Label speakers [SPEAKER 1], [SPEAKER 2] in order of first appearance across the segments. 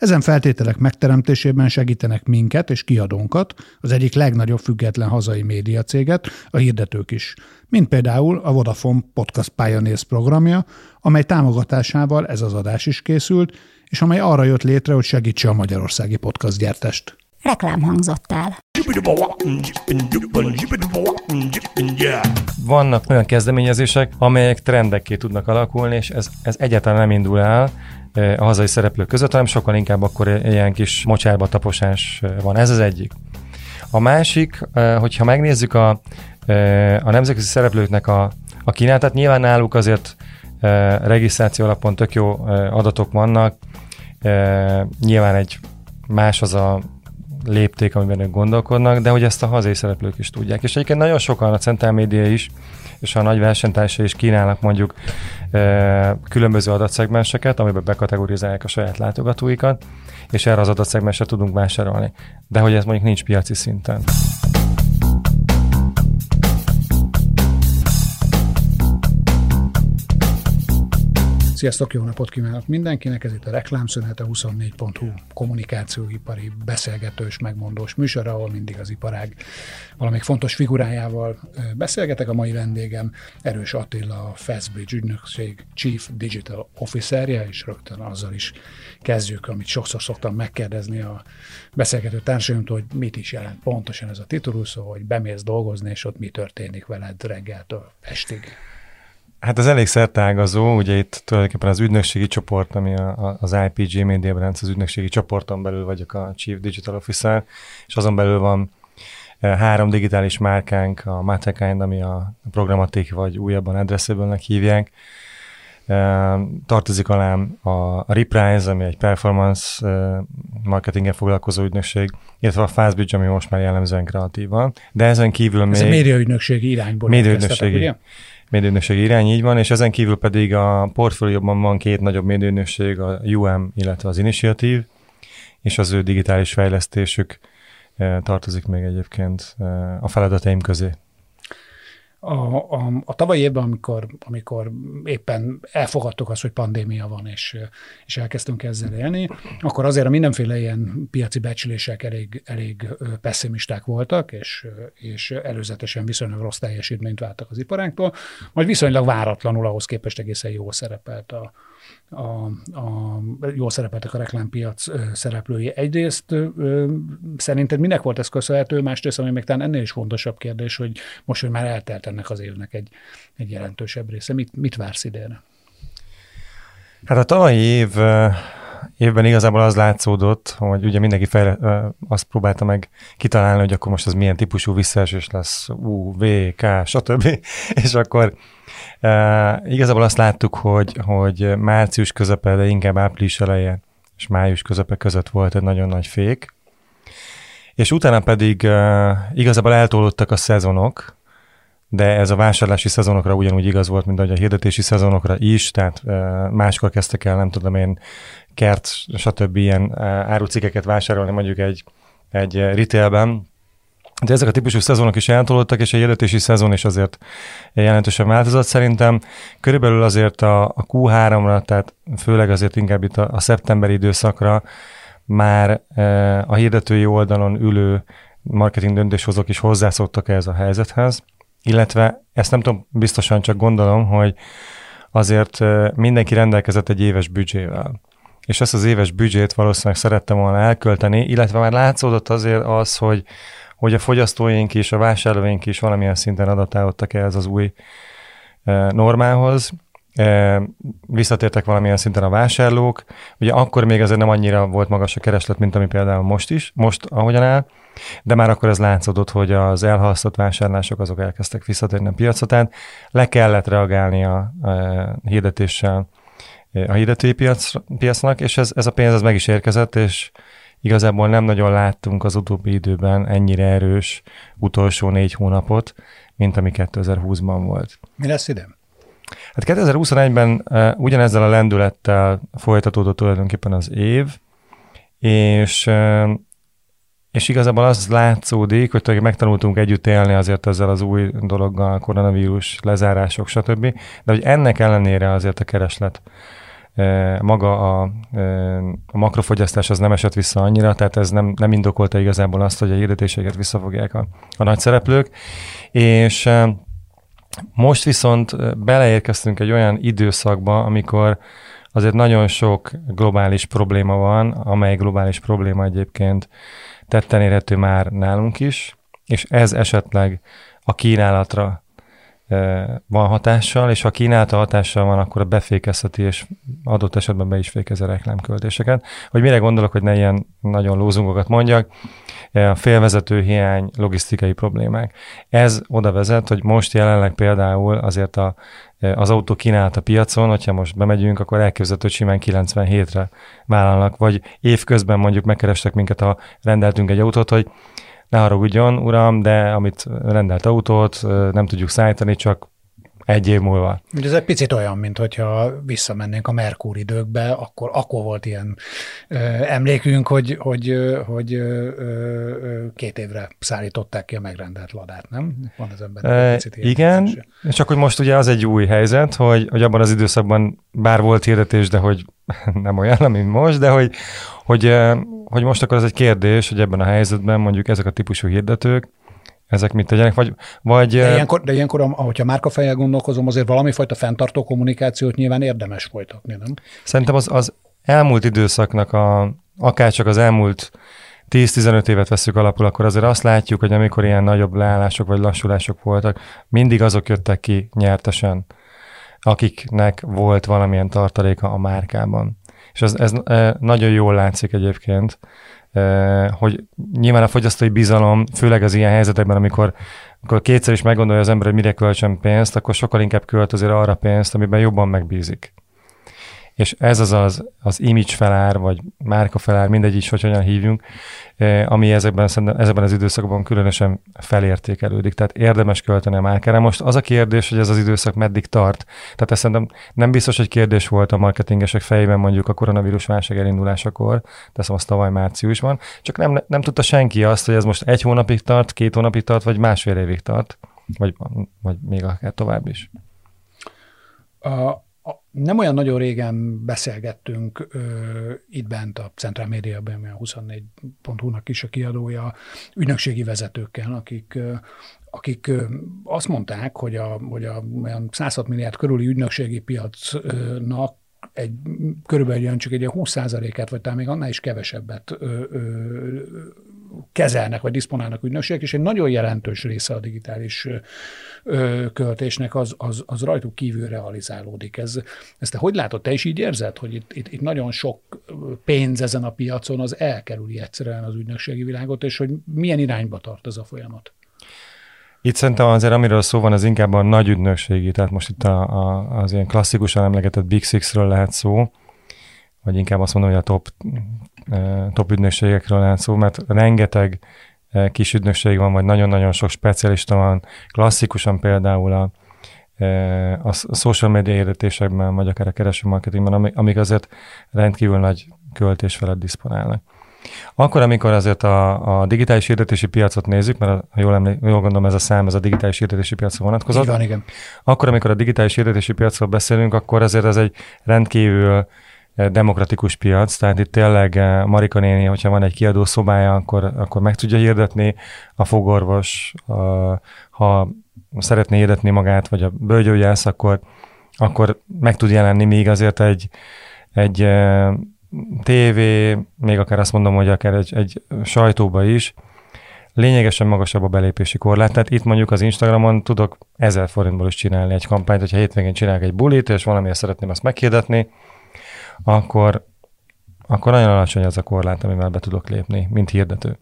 [SPEAKER 1] Ezen feltételek megteremtésében segítenek minket és kiadónkat, az egyik legnagyobb független hazai médiacéget, a hirdetők is, mint például a Vodafone Podcast Pioneers programja, amely támogatásával ez az adás is készült, és amely arra jött létre, hogy segítse a magyarországi podcast gyártást.
[SPEAKER 2] Reklám hangzott el.
[SPEAKER 3] Vannak olyan kezdeményezések, amelyek trendekké tudnak alakulni, és ez, ez egyáltalán nem indul el a hazai szereplők között, hanem sokkal inkább akkor ilyen kis mocsárba taposás van. Ez az egyik. A másik, hogyha megnézzük a, a nemzetközi szereplőknek a, a kínálatát, nyilván náluk azért regisztráció alapon tök jó adatok vannak, nyilván egy más az a lépték, amiben ők gondolkodnak, de hogy ezt a hazai szereplők is tudják. És egyébként nagyon sokan a Central Media is, és a nagy versenytársai is kínálnak mondjuk e, különböző adatszegmenseket, amiben bekategorizálják a saját látogatóikat, és erre az adatszegmensre tudunk vásárolni. De hogy ez mondjuk nincs piaci szinten.
[SPEAKER 1] Sziasztok, jó napot kívánok mindenkinek! Ez itt a Reklámszünet, a 24.hu kommunikációipari beszélgetős, megmondós műsor, ahol mindig az iparág valamelyik fontos figurájával beszélgetek. A mai vendégem Erős Attila, a Fastbridge ügynökség Chief Digital Officerje, és rögtön azzal is kezdjük, amit sokszor szoktam megkérdezni a beszélgető társaimtól, hogy mit is jelent pontosan ez a titulus, szóval, hogy bemész dolgozni, és ott mi történik veled reggeltől estig.
[SPEAKER 3] Hát ez elég szertágazó, ugye itt tulajdonképpen az ügynökségi csoport, ami a, az IPG Media Brands, az ügynökségi csoporton belül vagyok a Chief Digital Officer, és azon belül van e, három digitális márkánk, a Matekind, ami a programatik, vagy újabban addressable hívják, e, tartozik alám a Reprise, ami egy performance e, marketinggel foglalkozó ügynökség, illetve a Fastbridge, ami most már jellemzően kreatívan. De ezen kívül
[SPEAKER 1] Ez
[SPEAKER 3] még...
[SPEAKER 1] Ez a médiaügynökségi irányból.
[SPEAKER 3] Médiaügynökségi. Ugye? médiaügynökség irány, így van, és ezen kívül pedig a portfólióban van két nagyobb médiaügynökség, a UM, illetve az Initiative, és az ő digitális fejlesztésük eh, tartozik még egyébként eh, a feladataim közé
[SPEAKER 1] a, a, a tavalyi évben, amikor, amikor éppen elfogadtuk azt, hogy pandémia van, és, és elkezdtünk ezzel élni, akkor azért a mindenféle ilyen piaci becslések elég, elég pessimisták voltak, és, és előzetesen viszonylag rossz teljesítményt váltak az iparánktól, majd viszonylag váratlanul ahhoz képest egészen jó szerepelt a, a, a, jól szerepeltek a reklámpiac szereplői. Egyrészt szerinted minek volt ez köszönhető, másrészt, ami még talán ennél is fontosabb kérdés, hogy most, hogy már eltelt ennek az évnek egy, egy jelentősebb része. Mit, mit vársz idénre?
[SPEAKER 3] Hát a tavalyi év évben igazából az látszódott, hogy ugye mindenki fejle, azt próbálta meg kitalálni, hogy akkor most az milyen típusú visszaesés lesz, U, V, K, stb. És akkor Uh, igazából azt láttuk, hogy, hogy március közepe, de inkább április eleje és május közepe között volt egy nagyon nagy fék, és utána pedig uh, igazából eltolódtak a szezonok, de ez a vásárlási szezonokra ugyanúgy igaz volt, mint ahogy a hirdetési szezonokra is, tehát uh, máskor kezdtek el, nem tudom én, kert, stb. ilyen uh, árucikkeket vásárolni mondjuk egy, egy retailben, de ezek a típusú szezonok is eltolódtak, és a hirdetési szezon is azért jelentősen változott. Szerintem körülbelül azért a, a Q3-ra, tehát főleg azért inkább itt a, a szeptemberi időszakra már e, a hirdetői oldalon ülő marketing döntéshozók is hozzászoktak ehhez a helyzethez, illetve ezt nem tudom, biztosan csak gondolom, hogy azért e, mindenki rendelkezett egy éves büdzsével és ezt az éves büdzsét valószínűleg szerettem volna elkölteni, illetve már látszódott azért az, hogy hogy a fogyasztóink is, a vásárlóink is valamilyen szinten adaptálódtak ehhez az új e, normához, e, visszatértek valamilyen szinten a vásárlók. Ugye akkor még azért nem annyira volt magas a kereslet, mint ami például most is, most ahogyan áll, de már akkor ez látszódott, hogy az elhalasztott vásárlások azok elkezdtek visszatérni a piacot, tehát le kellett reagálni a, a hirdetéssel a hirdetői piac, piacnak, és ez, ez a pénz ez meg is érkezett, és igazából nem nagyon láttunk az utóbbi időben ennyire erős utolsó négy hónapot, mint ami 2020-ban volt.
[SPEAKER 1] Mi lesz ide?
[SPEAKER 3] Hát 2021-ben uh, ugyanezzel a lendülettel folytatódott tulajdonképpen az év, és uh, és igazából az látszódik, hogy megtanultunk együtt élni azért ezzel az új dologgal, koronavírus, lezárások, stb. De hogy ennek ellenére azért a kereslet maga a, a makrofogyasztás az nem esett vissza annyira, tehát ez nem, nem indokolta igazából azt, hogy a hirdetéseket visszafogják a, a nagy szereplők, és most viszont beleérkeztünk egy olyan időszakba, amikor azért nagyon sok globális probléma van, amely globális probléma egyébként tetten érhető már nálunk is, és ez esetleg a kínálatra van hatással, és ha kínálta hatással van, akkor a befékezheti, és adott esetben be is fékez a reklámköltéseket. Hogy mire gondolok, hogy ne ilyen nagyon lózungokat mondjak, a félvezető hiány, logisztikai problémák. Ez oda vezet, hogy most jelenleg például azért a, az autó kínált a piacon, hogyha most bemegyünk, akkor elképzelhető, hogy simán 97-re vállalnak, vagy évközben mondjuk megkerestek minket, ha rendeltünk egy autót, hogy ne haragudjon, uram, de amit rendelt autót nem tudjuk szállítani, csak egy év múlva.
[SPEAKER 1] Ez egy picit olyan, mint hogyha visszamennénk a Merkur időkbe, akkor, akkor volt ilyen ö, emlékünk, hogy, hogy, hogy ö, ö, két évre szállították ki a megrendelt ladát, nem?
[SPEAKER 3] Van az ember. E, igen, és csak hogy most ugye az egy új helyzet, hogy, hogy abban az időszakban bár volt hirdetés, de hogy nem olyan, mint most, de hogy, hogy, hogy most akkor ez egy kérdés, hogy ebben a helyzetben mondjuk ezek a típusú hirdetők, ezek mit tegyenek, vagy... vagy
[SPEAKER 1] de, ilyenkor, de ilyenkor, ahogyha márkafejjel gondolkozom, azért valami fajta fenntartó kommunikációt nyilván érdemes folytatni, nem?
[SPEAKER 3] Szerintem az, az elmúlt időszaknak, a, akár csak az elmúlt 10-15 évet veszük alapul, akkor azért azt látjuk, hogy amikor ilyen nagyobb leállások vagy lassulások voltak, mindig azok jöttek ki nyertesen, akiknek volt valamilyen tartaléka a márkában. És ez, ez nagyon jól látszik egyébként, hogy nyilván a fogyasztói bizalom, főleg az ilyen helyzetekben, amikor, amikor kétszer is meggondolja az ember, hogy mire költsön pénzt, akkor sokkal inkább költ azért arra pénzt, amiben jobban megbízik. És ez az az, az image felár, vagy márka felár, mindegy is, hogy hogyan hívjunk, ami ezekben, ezekben az időszakban különösen felértékelődik. Tehát érdemes költeni a márkára. Most az a kérdés, hogy ez az időszak meddig tart. Tehát ez szerintem nem biztos, hogy kérdés volt a marketingesek fejében mondjuk a koronavírus válság elindulásakor, teszem azt tavaly márciusban, csak nem, nem tudta senki azt, hogy ez most egy hónapig tart, két hónapig tart, vagy másfél évig tart, vagy, vagy még akár tovább is.
[SPEAKER 1] A, nem olyan nagyon régen beszélgettünk ö, itt bent a Centrál Médiában, ami a 24.hu-nak is a kiadója, ügynökségi vezetőkkel, akik, ö, akik ö, azt mondták, hogy a, hogy a olyan 106 milliárd körüli ügynökségi piacnak egy, körülbelül csak egy 20%-át, vagy talán még annál is kevesebbet ö, ö, kezelnek, vagy diszponálnak ügynökségek, és egy nagyon jelentős része a digitális költésnek az, az, az rajtuk kívül realizálódik. Ez, ezt te hogy látod? Te is így érzed, hogy itt, itt, itt nagyon sok pénz ezen a piacon az elkerüli egyszerűen az ügynökségi világot, és hogy milyen irányba tart ez a folyamat?
[SPEAKER 3] Itt szerintem azért, amiről szó van, az inkább a nagy ügynökségi, tehát most itt a, a, az ilyen klasszikusan emlegetett Big Six-ről lehet szó, vagy inkább azt mondom, hogy a top, top ügynökségekről lehet szó, mert rengeteg kis ügynökség van, vagy nagyon-nagyon sok specialista van, klasszikusan például a, a social media hirdetésekben, vagy akár a kereső marketingben, amik azért rendkívül nagy költés felett diszponálnak. Akkor, amikor azért a, a digitális hirdetési piacot nézzük, mert ha jól, emlé, jól gondolom ez a szám, ez a digitális hirdetési piacra vonatkozott.
[SPEAKER 1] van, igen.
[SPEAKER 3] Akkor, amikor a digitális hirdetési piacról beszélünk, akkor azért ez egy rendkívül demokratikus piac, tehát itt tényleg eh, Marika néni, hogyha van egy kiadó szobája, akkor, akkor meg tudja hirdetni, a fogorvos, a, ha szeretné hirdetni magát, vagy a bölgyógyász, akkor, akkor meg tud jelenni még azért egy, egy eh, tévé, még akár azt mondom, hogy akár egy, egy sajtóba is, lényegesen magasabb a belépési korlát. Tehát itt mondjuk az Instagramon tudok ezer forintból is csinálni egy kampányt, hogyha hétvégén csinálok egy bulit, és valamiért szeretném azt meghirdetni, akkor, akkor nagyon alacsony az a korlát, amivel be tudok lépni, mint hirdető.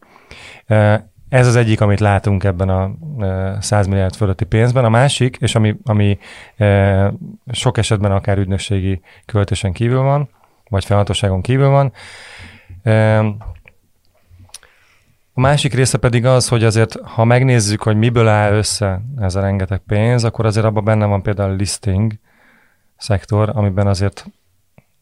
[SPEAKER 3] Ez az egyik, amit látunk ebben a 100 milliárd fölötti pénzben. A másik, és ami, ami sok esetben akár ügynökségi költésen kívül van, vagy felhatóságon kívül van. A másik része pedig az, hogy azért, ha megnézzük, hogy miből áll össze ez a rengeteg pénz, akkor azért abban benne van például a listing szektor, amiben azért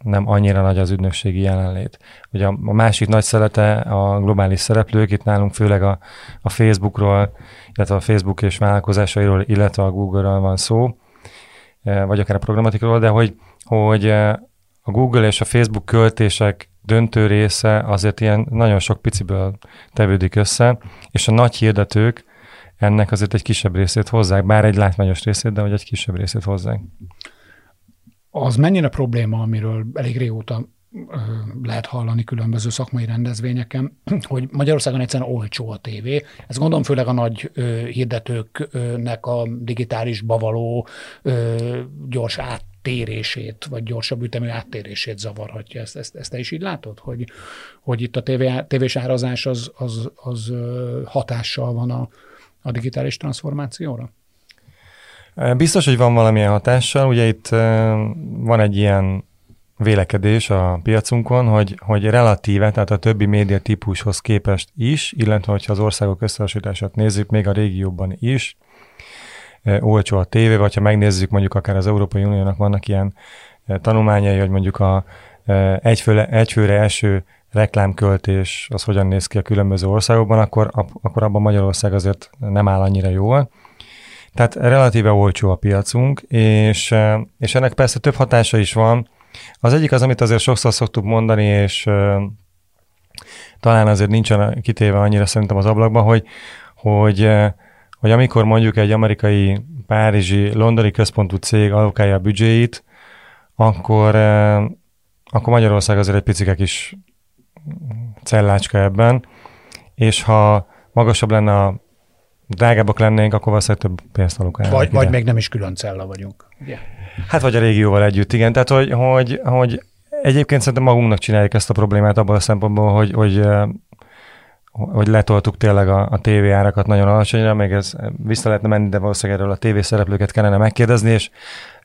[SPEAKER 3] nem annyira nagy az ügynökségi jelenlét. Ugye a, másik nagy szelete a globális szereplők, itt nálunk főleg a, a Facebookról, illetve a Facebook és vállalkozásairól, illetve a Google-ről van szó, vagy akár a programatikról, de hogy, hogy a Google és a Facebook költések döntő része azért ilyen nagyon sok piciből tevődik össze, és a nagy hirdetők ennek azért egy kisebb részét hozzák, bár egy látványos részét, de hogy egy kisebb részét hozzák.
[SPEAKER 1] Az mennyire probléma, amiről elég régóta lehet hallani különböző szakmai rendezvényeken, hogy Magyarországon egyszerűen olcsó a tévé. Ez gondolom főleg a nagy hirdetőknek a digitális bavaló gyors át térését, vagy gyorsabb ütemű áttérését zavarhatja. Ezt, ezt, ezt te is így látod, hogy, hogy itt a tévé, tévés árazás az, az, az hatással van a, a digitális transformációra?
[SPEAKER 3] Biztos, hogy van valamilyen hatással. Ugye itt van egy ilyen vélekedés a piacunkon, hogy, hogy relatíve, tehát a többi média típushoz képest is, illetve hogyha az országok összehasonlítását nézzük, még a régióban is, olcsó a tévé, vagy ha megnézzük mondjuk akár az Európai Uniónak vannak ilyen tanulmányai, hogy mondjuk a egyfőre, egyfőre eső reklámköltés az hogyan néz ki a különböző országokban, akkor, akkor abban Magyarország azért nem áll annyira jól. Tehát relatíve olcsó a piacunk, és, és ennek persze több hatása is van. Az egyik az, amit azért sokszor szoktuk mondani, és talán azért nincsen kitéve annyira szerintem az ablakban, hogy, hogy hogy amikor mondjuk egy amerikai, párizsi, londoni központú cég allokálja a büdzséit, akkor, akkor Magyarország azért egy picike kis cellácska ebben, és ha magasabb lenne a drágábbak lennénk, akkor valószínűleg több pénzt alokálnak.
[SPEAKER 1] Vagy, vagy még nem is külön cella vagyunk.
[SPEAKER 3] Yeah. Hát vagy a régióval együtt, igen. Tehát, hogy, hogy, hogy egyébként szerintem magunknak csináljuk ezt a problémát abban a szempontból, hogy, hogy hogy letoltuk tényleg a, a tévé árakat nagyon alacsonyra, még ez vissza lehetne menni, de valószínűleg erről a tévé szereplőket kellene megkérdezni, és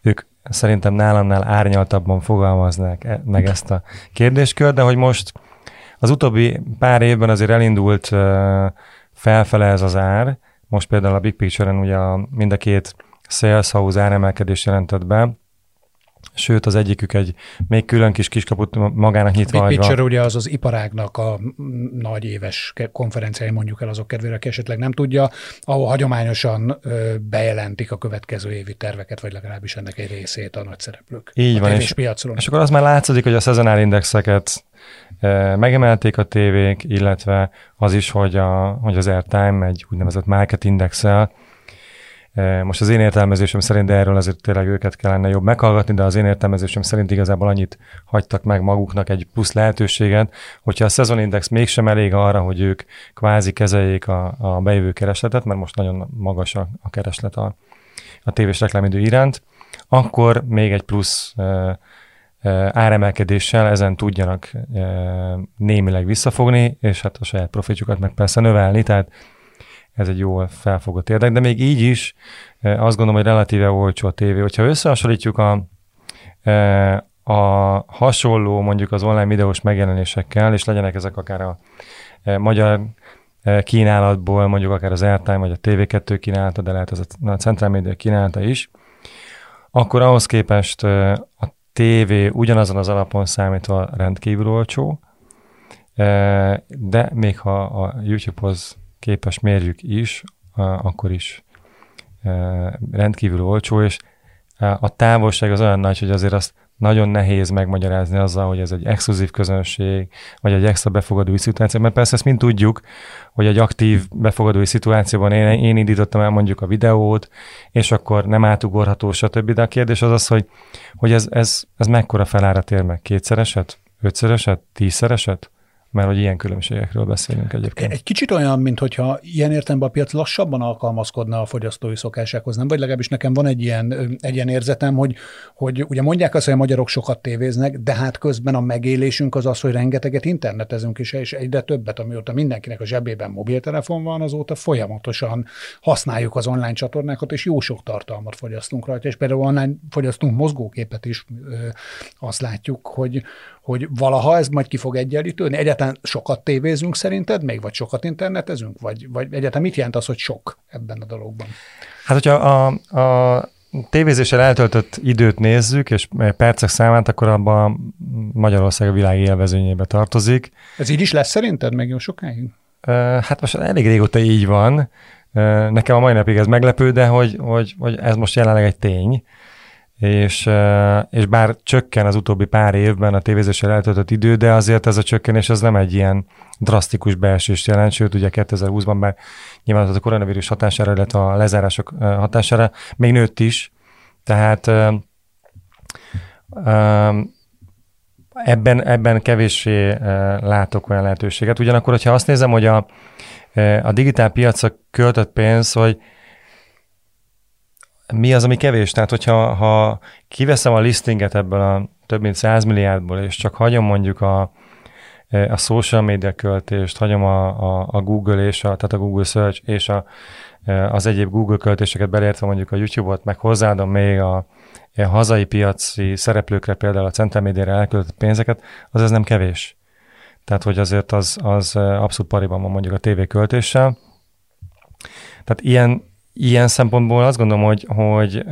[SPEAKER 3] ők szerintem nálamnál árnyaltabban fogalmaznák e, meg ezt a kérdéskört, de hogy most az utóbbi pár évben azért elindult felfele ez az ár, most például a Big Picture-en ugye a, mind a két sales house áremelkedés jelentett be, sőt az egyikük egy még külön kis kiskaput magának nyitva
[SPEAKER 1] Big Picture ugye az az iparágnak a nagy éves konferenciái mondjuk el azok kedvére, aki esetleg nem tudja, ahol hagyományosan bejelentik a következő évi terveket, vagy legalábbis ennek egy részét a nagy szereplők.
[SPEAKER 3] Így van, és, piacról. és akkor az már látszik, hogy a szezonál indexeket megemelték a tévék, illetve az is, hogy, a, hogy az airtime egy úgynevezett market indexel. Most az én értelmezésem szerint, de erről azért tényleg őket kellene jobb meghallgatni, de az én értelmezésem szerint igazából annyit hagytak meg maguknak egy plusz lehetőséget, hogyha a szezonindex mégsem elég arra, hogy ők kvázi kezeljék a, a bejövő keresletet, mert most nagyon magas a, a kereslet a, a tévés reklámidő iránt, akkor még egy plusz e, áremelkedéssel ezen tudjanak némileg visszafogni, és hát a saját profitjukat meg persze növelni, tehát ez egy jól felfogott érdek, de még így is azt gondolom, hogy relatíve olcsó a tévé. Hogyha összehasonlítjuk a, a hasonló mondjuk az online videós megjelenésekkel, és legyenek ezek akár a magyar kínálatból, mondjuk akár az Airtime vagy a TV2 kínálata, de lehet ez a Central Media kínálata is, akkor ahhoz képest a TV ugyanazon az alapon számítva rendkívül olcsó, de még ha a YouTube-hoz képes mérjük is, akkor is rendkívül olcsó, és a távolság az olyan nagy, hogy azért azt nagyon nehéz megmagyarázni azzal, hogy ez egy exkluzív közönség, vagy egy extra befogadói szituáció, mert persze ezt mind tudjuk, hogy egy aktív befogadói szituációban én, én indítottam el mondjuk a videót, és akkor nem átugorható, stb. De a kérdés az az, hogy, hogy ez, ez, ez mekkora felárat ér meg? Kétszereset? Ötszereset? Tízszereset? Mert hogy ilyen különbségekről beszélünk egyébként.
[SPEAKER 1] Egy kicsit olyan, mint hogyha ilyen értelemben a piac lassabban alkalmazkodna a fogyasztói szokásához, nem? Vagy legalábbis nekem van egy ilyen, egy ilyen érzetem, hogy, hogy ugye mondják azt, hogy a magyarok sokat tévéznek, de hát közben a megélésünk az az, hogy rengeteget internetezünk, is, és egyre többet, amióta mindenkinek a zsebében mobiltelefon van, azóta folyamatosan használjuk az online csatornákat, és jó sok tartalmat fogyasztunk rajta, és például online fogyasztunk mozgóképet is, azt látjuk, hogy, hogy valaha ez majd ki fog egyenlítődni? Egyáltalán sokat tévézünk szerinted még, vagy sokat internetezünk? Vagy, vagy egyáltalán mit jelent az, hogy sok ebben a dologban?
[SPEAKER 3] Hát, hogyha a, a tévézéssel eltöltött időt nézzük, és percek számát, akkor abban Magyarország a világ élvezőnyébe tartozik.
[SPEAKER 1] Ez így is lesz szerinted még jó sokáig?
[SPEAKER 3] Hát most elég régóta így van. Nekem a mai napig ez meglepő, de hogy, hogy, hogy ez most jelenleg egy tény és, és bár csökken az utóbbi pár évben a tévézéssel eltöltött idő, de azért ez a csökkenés az nem egy ilyen drasztikus beesést jelent, sőt ugye 2020-ban bár nyilván a koronavírus hatására, illetve a lezárások hatására még nőtt is, tehát ebben, ebben kevéssé látok olyan lehetőséget. Ugyanakkor, hogyha azt nézem, hogy a, a digitál piacra költött pénz, hogy mi az, ami kevés? Tehát, hogyha ha kiveszem a listinget ebből a több mint 100 milliárdból, és csak hagyom mondjuk a, a social media költést, hagyom a, a, a Google és a, tehát a Google Search és a, az egyéb Google költéseket belértve mondjuk a YouTube-ot, meg hozzáadom még a, a hazai piaci szereplőkre, például a Central Media-re elköltött pénzeket, az ez nem kevés. Tehát, hogy azért az, az abszolút pariban van mondjuk a TV költéssel. Tehát ilyen, ilyen szempontból azt gondolom, hogy, hogy,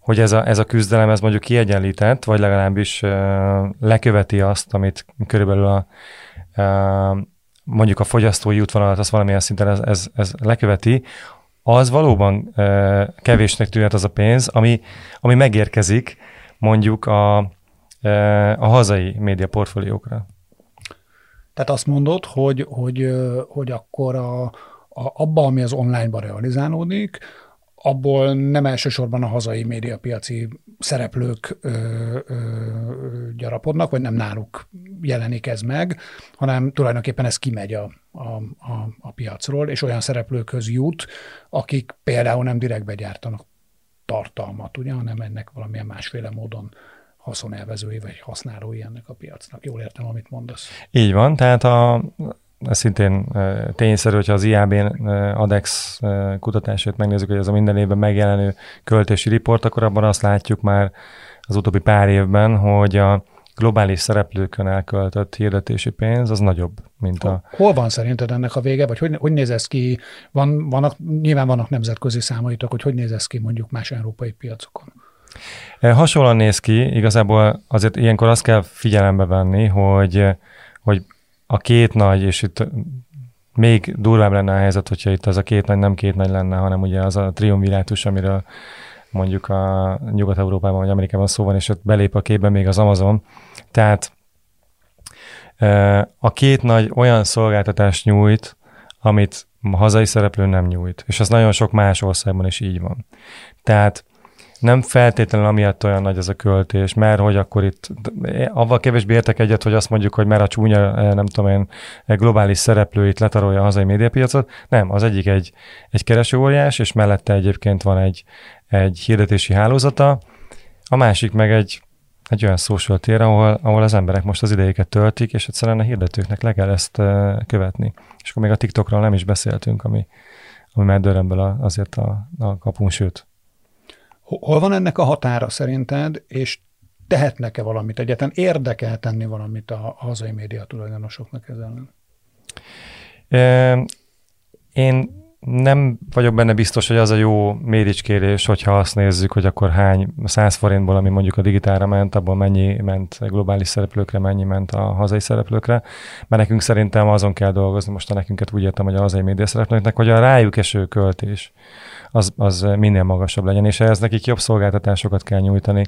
[SPEAKER 3] hogy ez, a, ez a küzdelem ez mondjuk kiegyenlített, vagy legalábbis leköveti azt, amit körülbelül a, mondjuk a fogyasztói útvonalat, az valamilyen szinten ez, ez, ez leköveti, az valóban kevésnek tűnhet az a pénz, ami, ami megérkezik mondjuk a, a hazai média portfóliókra.
[SPEAKER 1] Tehát azt mondod, hogy, hogy, hogy akkor a, abba, ami az online-ba realizálódik, abból nem elsősorban a hazai médiapiaci szereplők ö, ö, gyarapodnak, vagy nem náluk jelenik ez meg, hanem tulajdonképpen ez kimegy a, a, a, a piacról, és olyan szereplőkhöz jut, akik például nem direktbe gyártanak tartalmat, ugye, hanem ennek valamilyen másféle módon haszonelvezői vagy használói ennek a piacnak. Jól értem, amit mondasz.
[SPEAKER 3] Így van, tehát a, ez szintén tényszerű, hogyha az IAB-n ADEX kutatását megnézzük, hogy ez a minden évben megjelenő költési riport, akkor abban azt látjuk már az utóbbi pár évben, hogy a globális szereplőkön elköltött hirdetési pénz az nagyobb, mint a...
[SPEAKER 1] Hol van szerinted ennek a vége, vagy hogy, hogy néz ez ki? Van, vannak, nyilván vannak nemzetközi számaitok, hogy hogy néz ez ki mondjuk más európai piacokon?
[SPEAKER 3] Hasonlóan néz ki, igazából azért ilyenkor azt kell figyelembe venni, hogy, hogy a két nagy, és itt még durvább lenne a helyzet, hogyha itt az a két nagy nem két nagy lenne, hanem ugye az a triumvirátus, amiről mondjuk a Nyugat-Európában vagy Amerikában szó van, és ott belép a képbe még az Amazon. Tehát a két nagy olyan szolgáltatást nyújt, amit hazai szereplő nem nyújt. És az nagyon sok más országban is így van. Tehát nem feltétlenül amiatt olyan nagy ez a költés, mert hogy akkor itt, avval kevésbé értek egyet, hogy azt mondjuk, hogy mert a csúnya, eh, nem tudom én, eh, globális szereplő itt letarolja a hazai médiapiacot. Nem, az egyik egy, egy keresőóriás, és mellette egyébként van egy, egy hirdetési hálózata, a másik meg egy, egy olyan social tér, ahol, ahol az emberek most az idejéket töltik, és egyszerűen a hirdetőknek le kell ezt uh, követni. És akkor még a TikTokról nem is beszéltünk, ami, ami már dörömből azért a, a kapun, sőt.
[SPEAKER 1] Hol van ennek a határa szerinted, és tehetnek-e valamit egyetlen? Érdekel tenni valamit a hazai média tulajdonosoknak ezzel?
[SPEAKER 3] Én nem vagyok benne biztos, hogy az a jó méricskérés, hogyha azt nézzük, hogy akkor hány 100 forintból, ami mondjuk a digitálra ment, abból mennyi ment globális szereplőkre, mennyi ment a hazai szereplőkre, mert nekünk szerintem azon kell dolgozni, most a nekünket úgy értem, hogy a hazai média szereplőknek, hogy a rájuk eső költés, az, az minél magasabb legyen, és ehhez nekik jobb szolgáltatásokat kell nyújtani.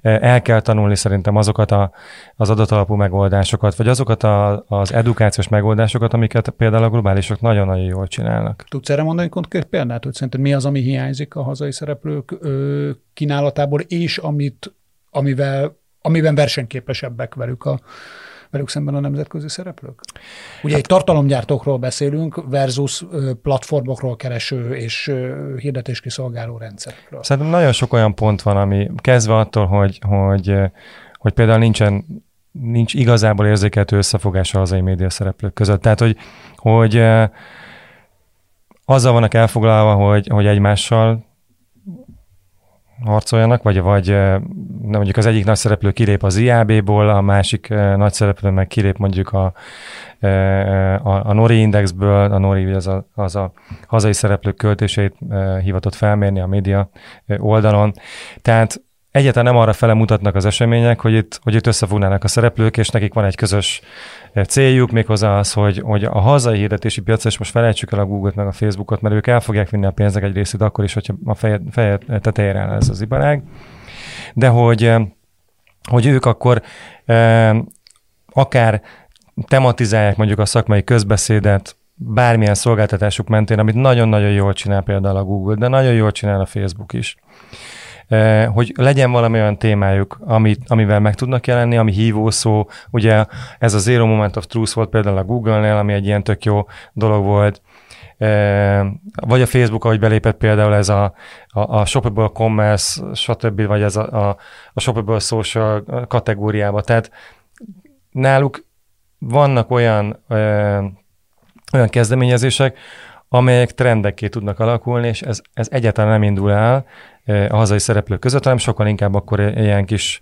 [SPEAKER 3] El kell tanulni szerintem azokat a, az adatalapú megoldásokat, vagy azokat a, az edukációs megoldásokat, amiket például a globálisok nagyon-nagyon jól csinálnak.
[SPEAKER 1] Tudsz erre mondani konkrét példát, hogy szerinted mi az, ami hiányzik a hazai szereplők ö, kínálatából, és amit, amivel, amiben versenyképesebbek velük a, velük szemben a nemzetközi szereplők? Ugye hát, egy tartalomgyártókról beszélünk versus platformokról kereső és hirdetéskiszolgáló rendszerekről.
[SPEAKER 3] Szerintem nagyon sok olyan pont van, ami kezdve attól, hogy, hogy, hogy például nincsen nincs igazából érzékelhető összefogás a hazai média szereplők között. Tehát, hogy, hogy azzal vannak elfoglalva, hogy, hogy egymással harcoljanak, vagy, vagy nem mondjuk az egyik nagy szereplő kilép az IAB-ból, a másik nagy szereplő meg kilép mondjuk a, a, a Nori Indexből, a Nori az a, az a hazai szereplők költéseit hivatott felmérni a média oldalon. Tehát egyáltalán nem arra fele mutatnak az események, hogy itt, hogy itt összefognának a szereplők, és nekik van egy közös céljuk, méghozzá az, hogy, hogy a hazai hirdetési piac, és most felejtsük el a Google-t meg a Facebookot, mert ők el fogják vinni a pénzek egy részét akkor is, hogyha a feje, feje tetejére áll ez az iparág, de hogy, hogy ők akkor akár tematizálják mondjuk a szakmai közbeszédet, bármilyen szolgáltatásuk mentén, amit nagyon-nagyon jól csinál például a Google, de nagyon jól csinál a Facebook is hogy legyen valami olyan témájuk, amit, amivel meg tudnak jelenni, ami hívószó. Ugye ez a Zero Moment of Truth volt például a Google-nél, ami egy ilyen tök jó dolog volt. Vagy a Facebook, ahogy belépett például ez a, a, a shoppable commerce, stb., vagy ez a, a, a shoppable social kategóriába. Tehát náluk vannak olyan, ö, olyan kezdeményezések, amelyek trendekké tudnak alakulni, és ez, ez egyáltalán nem indul el, a hazai szereplők között, hanem sokkal inkább akkor ilyen kis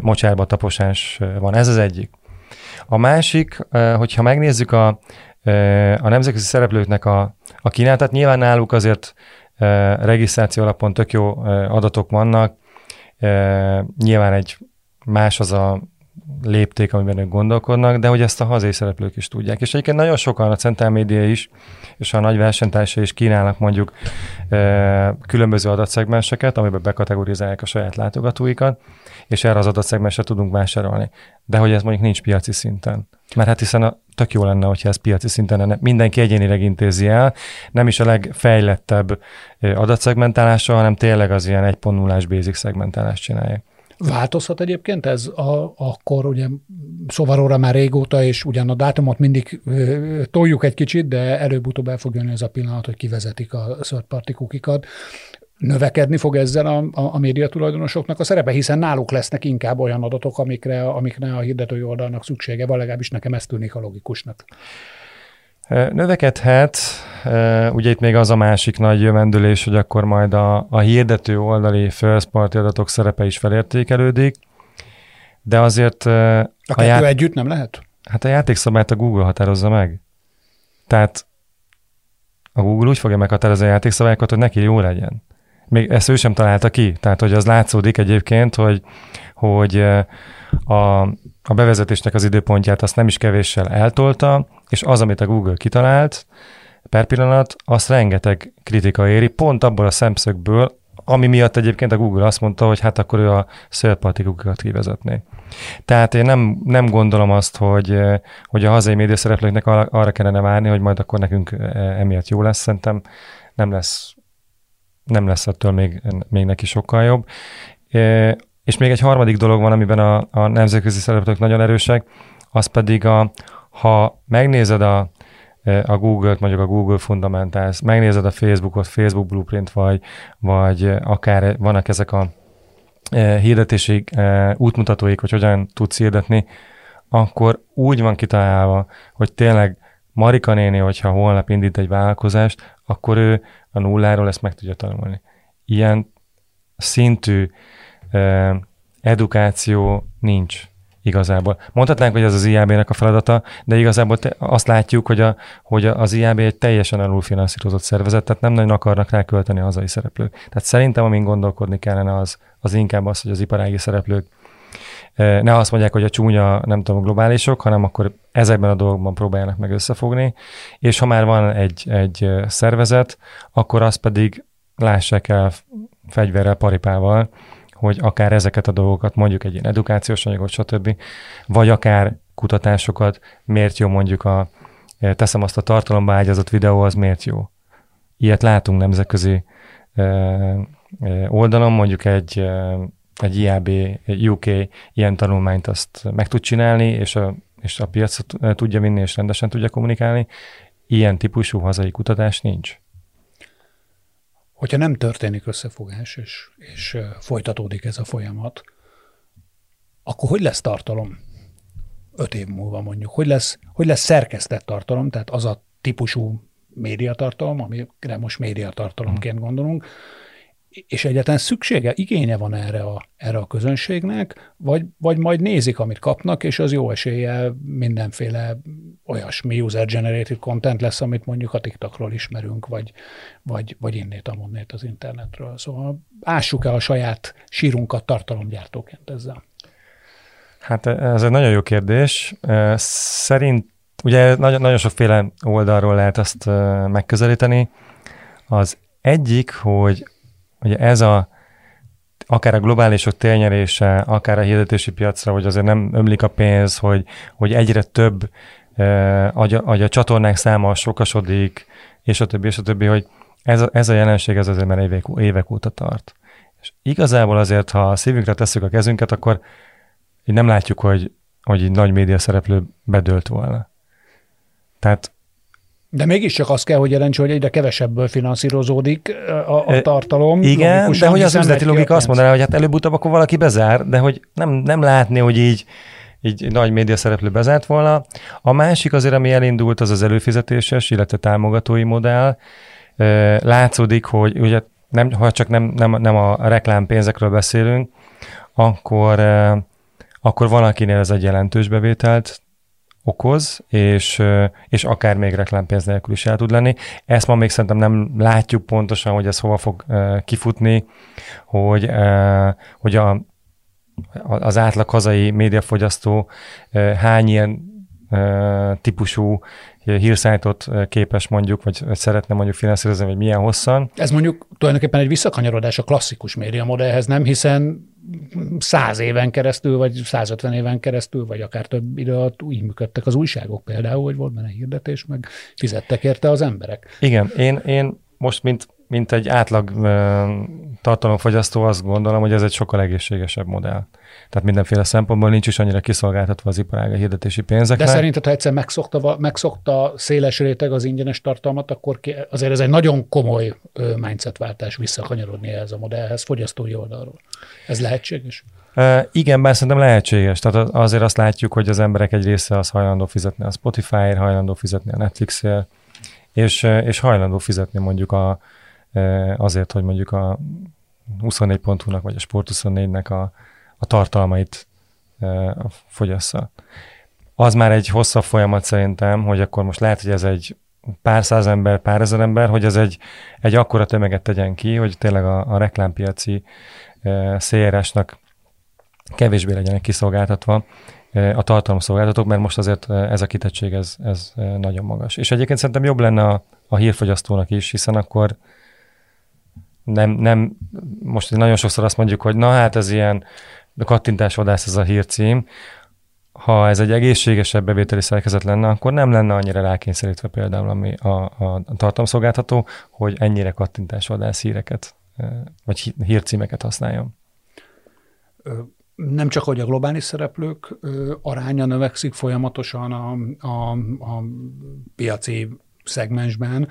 [SPEAKER 3] mocsárba taposás van. Ez az egyik. A másik, hogyha megnézzük a, a nemzetközi szereplőknek a, a kínálatát, nyilván náluk azért regisztráció alapon tök jó adatok vannak, nyilván egy más az a lépték, amiben ők gondolkodnak, de hogy ezt a hazai szereplők is tudják. És egyébként nagyon sokan a Central Media is, és a nagy versenytársai is kínálnak mondjuk e, különböző adatszegmenseket, amiben bekategorizálják a saját látogatóikat, és erre az adatszegmensre tudunk vásárolni. De hogy ez mondjuk nincs piaci szinten. Mert hát hiszen a, tök jó lenne, hogyha ez piaci szinten lenne. Mindenki egyénileg intézi el, nem is a legfejlettebb adatszegmentálása, hanem tényleg az ilyen 1.0-ás basic szegmentálást csinálják.
[SPEAKER 1] Változhat egyébként ez a, akkor ugye szóval már régóta, és ugyan a dátumot mindig ö, toljuk egy kicsit, de előbb-utóbb el fog jönni ez a pillanat, hogy kivezetik a third party kukikat. Növekedni fog ezzel a, a, a média tulajdonosoknak a szerepe, hiszen náluk lesznek inkább olyan adatok, amikre, amikre a hirdetői oldalnak szüksége van, legalábbis nekem ez tűnik a logikusnak.
[SPEAKER 3] Növekedhet, ugye itt még az a másik nagy jövendülés, hogy akkor majd a, a hirdető oldali first party adatok szerepe is felértékelődik, de azért... A,
[SPEAKER 1] a kettő együtt nem lehet?
[SPEAKER 3] Hát a játékszabályt a Google határozza meg. Tehát a Google úgy fogja meghatározni a játékszabályokat, hogy neki jó legyen. Még ezt ő sem találta ki. Tehát, hogy az látszódik egyébként, hogy, hogy a, a bevezetésnek az időpontját azt nem is kevéssel eltolta, és az, amit a Google kitalált per pillanat, azt rengeteg kritika éri, pont abból a szemszögből, ami miatt egyébként a Google azt mondta, hogy hát akkor ő a szélpartikukat kivezetné. Tehát én nem, nem gondolom azt, hogy, hogy a hazai média szereplőknek arra kellene várni, hogy majd akkor nekünk emiatt jó lesz. Szerintem nem lesz, nem lesz ettől még, még neki sokkal jobb. És még egy harmadik dolog van, amiben a, a nemzetközi szereplők nagyon erősek, az pedig a, ha megnézed a, a Google-t, mondjuk a Google Fundamentals, megnézed a Facebookot, Facebook Blueprint, vagy, vagy akár vannak ezek a hirdetési útmutatóik, hogy hogyan tudsz hirdetni, akkor úgy van kitalálva, hogy tényleg Marika néni, hogyha holnap indít egy vállalkozást, akkor ő a nulláról ezt meg tudja tanulni. Ilyen szintű edukáció nincs igazából. Mondhatnánk, hogy ez az IAB-nek a feladata, de igazából te, azt látjuk, hogy, a, hogy az IAB egy teljesen alulfinanszírozott szervezet, tehát nem nagyon akarnak rá költeni a hazai szereplők. Tehát szerintem, amin gondolkodni kellene, az, az inkább az, hogy az iparági szereplők ne azt mondják, hogy a csúnya, nem tudom, globálisok, hanem akkor ezekben a dolgokban próbáljanak meg összefogni, és ha már van egy, egy szervezet, akkor azt pedig lássák el fegyverrel, paripával, hogy akár ezeket a dolgokat, mondjuk egy ilyen edukációs anyagot, stb., vagy akár kutatásokat, miért jó mondjuk a, eh, teszem azt a tartalomba ágyazott videó, az miért jó. Ilyet látunk nemzetközi eh, eh, oldalon, mondjuk egy, egy IAB, UK ilyen tanulmányt azt meg tud csinálni, és a, és a piacot tudja vinni, és rendesen tudja kommunikálni. Ilyen típusú hazai kutatás nincs
[SPEAKER 1] hogyha nem történik összefogás, és, és folytatódik ez a folyamat, akkor hogy lesz tartalom? Öt év múlva mondjuk. Hogy lesz, hogy lesz szerkesztett tartalom, tehát az a típusú médiatartalom, amire most médiatartalomként gondolunk, és egyáltalán szüksége, igénye van erre a, erre a közönségnek, vagy, vagy majd nézik, amit kapnak, és az jó esélye mindenféle olyasmi user-generated content lesz, amit mondjuk a TikTokról ismerünk, vagy, vagy, vagy innét amonnét az internetről. Szóval ássuk el a saját sírunkat tartalomgyártóként ezzel.
[SPEAKER 3] Hát ez egy nagyon jó kérdés. Szerint ugye nagyon, nagyon sokféle oldalról lehet azt megközelíteni. Az egyik, hogy ugye ez a akár a globálisok térnyerése, akár a hirdetési piacra, hogy azért nem ömlik a pénz, hogy, hogy egyre több, eh, hogy, a, csatornák száma sokasodik, és a többi, és a többi, hogy ez a, ez a jelenség ez azért már évek, évek óta tart. És igazából azért, ha a szívünkre tesszük a kezünket, akkor így nem látjuk, hogy, hogy egy nagy média szereplő bedőlt volna. Tehát
[SPEAKER 1] de mégiscsak azt kell, hogy jelentse, hogy egyre kevesebből finanszírozódik a, a tartalom.
[SPEAKER 3] Igen, de hogy az üzleti logika azt mondaná, hogy hát előbb-utóbb akkor valaki bezár, de hogy nem, nem látni, hogy így, így nagy média szereplő bezárt volna. A másik azért, ami elindult, az az előfizetéses, illetve támogatói modell. Látszódik, hogy ugye nem, ha csak nem, nem, nem a reklámpénzekről beszélünk, akkor, akkor van, akinél ez egy jelentős bevételt okoz, és, és akár még reklámpénz nélkül is el tud lenni. Ezt ma még szerintem nem látjuk pontosan, hogy ez hova fog kifutni, hogy, hogy a, az átlag hazai médiafogyasztó hány ilyen típusú hírszájtot képes mondjuk, vagy, szeretne mondjuk finanszírozni, vagy milyen hosszan.
[SPEAKER 1] Ez mondjuk tulajdonképpen egy visszakanyarodás a klasszikus média modellhez, nem? Hiszen száz éven keresztül, vagy 150 éven keresztül, vagy akár több idő alatt úgy működtek az újságok például, hogy volt benne hirdetés, meg fizettek érte az emberek.
[SPEAKER 3] Igen, én, én most, mint, mint egy átlag tartalomfogyasztó azt gondolom, hogy ez egy sokkal egészségesebb modell. Tehát mindenféle szempontból nincs is annyira kiszolgáltatva az iparága hirdetési pénzeknek.
[SPEAKER 1] De szerinted, ha egyszer megszokta, megszokta széles réteg az ingyenes tartalmat, akkor ki, azért ez egy nagyon komoly mindsetváltás visszakanyarodni ehhez a modellhez fogyasztói oldalról. Ez lehetséges?
[SPEAKER 3] Uh, igen, bár szerintem lehetséges. Tehát azért azt látjuk, hogy az emberek egy része az hajlandó fizetni a Spotify-ért, hajlandó fizetni a Netflix-ért, és, és hajlandó fizetni mondjuk a, azért, hogy mondjuk a 24.hu-nak vagy a Sport 24-nek a, a tartalmait fogyassza. Az már egy hosszabb folyamat szerintem, hogy akkor most lehet, hogy ez egy pár száz ember, pár ezer ember, hogy ez egy, egy akkora tömeget tegyen ki, hogy tényleg a, a reklámpiaci CRS-nak kevésbé legyenek kiszolgáltatva a tartalomszolgáltatók, mert most azért ez a kitettség ez, ez nagyon magas. És egyébként szerintem jobb lenne a, a hírfogyasztónak is, hiszen akkor nem, nem, most nagyon sokszor azt mondjuk, hogy na hát ez ilyen kattintásvadász ez a hírcím, ha ez egy egészségesebb bevételi szerkezet lenne, akkor nem lenne annyira rákényszerítve például ami a, a tartalomszolgáltató, hogy ennyire kattintásvadász híreket, vagy hírcímeket használjon.
[SPEAKER 1] Nem csak, hogy a globális szereplők aránya növekszik folyamatosan a, a, a piaci szegmensben,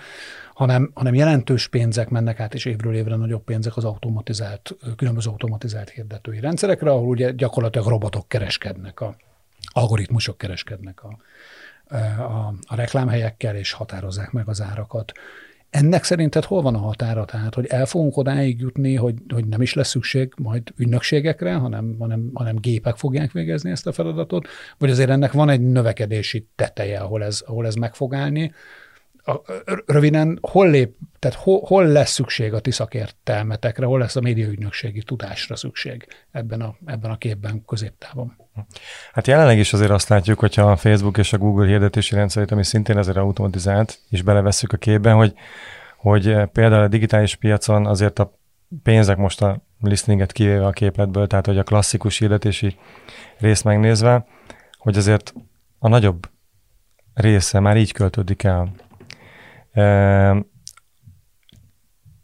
[SPEAKER 1] hanem, hanem jelentős pénzek mennek át, és évről évre nagyobb pénzek az automatizált, különböző automatizált hirdetői rendszerekre, ahol ugye gyakorlatilag robotok kereskednek, a algoritmusok kereskednek a, a, a reklámhelyekkel, és határozzák meg az árakat. Ennek szerinted hol van a határa? Tehát, hogy el fogunk odáig jutni, hogy, hogy nem is lesz szükség majd ügynökségekre, hanem, hanem, hanem gépek fogják végezni ezt a feladatot, vagy azért ennek van egy növekedési teteje, ahol ez, ahol ez meg fog állni, röviden, hol lép, tehát hol, hol lesz szükség a ti szakértelmetekre, hol lesz a médiaügynökségi tudásra szükség ebben a, ebben a képben középtávon?
[SPEAKER 3] Hát jelenleg is azért azt látjuk, hogyha a Facebook és a Google hirdetési rendszerét, ami szintén azért automatizált, és belevesszük a képbe, hogy, hogy például a digitális piacon azért a pénzek most a listeninget kivéve a képletből, tehát hogy a klasszikus hirdetési részt megnézve, hogy azért a nagyobb része már így költődik el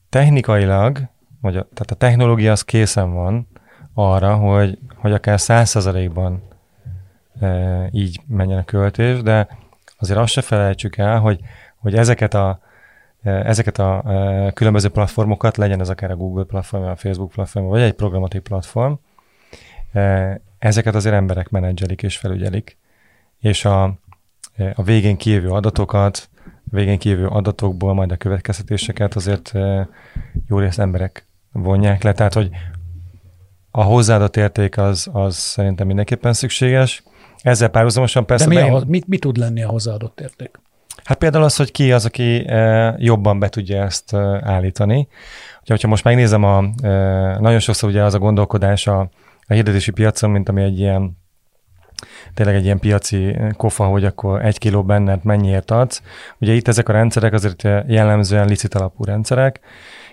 [SPEAKER 3] technikailag, vagy a, tehát a technológia az készen van arra, hogy, hogy akár százszerzalékban így menjen a költés, de azért azt se felejtsük el, hogy, hogy ezeket a, ezeket a különböző platformokat, legyen ez akár a Google platform, a Facebook platform, vagy egy programatív platform, ezeket azért emberek menedzselik és felügyelik, és a, a végén kijövő adatokat, végén kívül adatokból majd a következtetéseket azért jó rész emberek vonják le, tehát hogy a hozzáadott érték az, az szerintem mindenképpen szükséges. Ezzel párhuzamosan persze...
[SPEAKER 1] De mi,
[SPEAKER 3] bein-
[SPEAKER 1] a, mi, mi tud lenni a hozzáadott érték?
[SPEAKER 3] Hát például az, hogy ki az, aki e, jobban be tudja ezt e, állítani. Ugye, hogyha most megnézem, a, nagyon sokszor ugye az a gondolkodás a, a hirdetési piacon, mint ami egy ilyen tényleg egy ilyen piaci kofa, hogy akkor egy kiló benned mennyiért adsz. Ugye itt ezek a rendszerek azért jellemzően licit alapú rendszerek,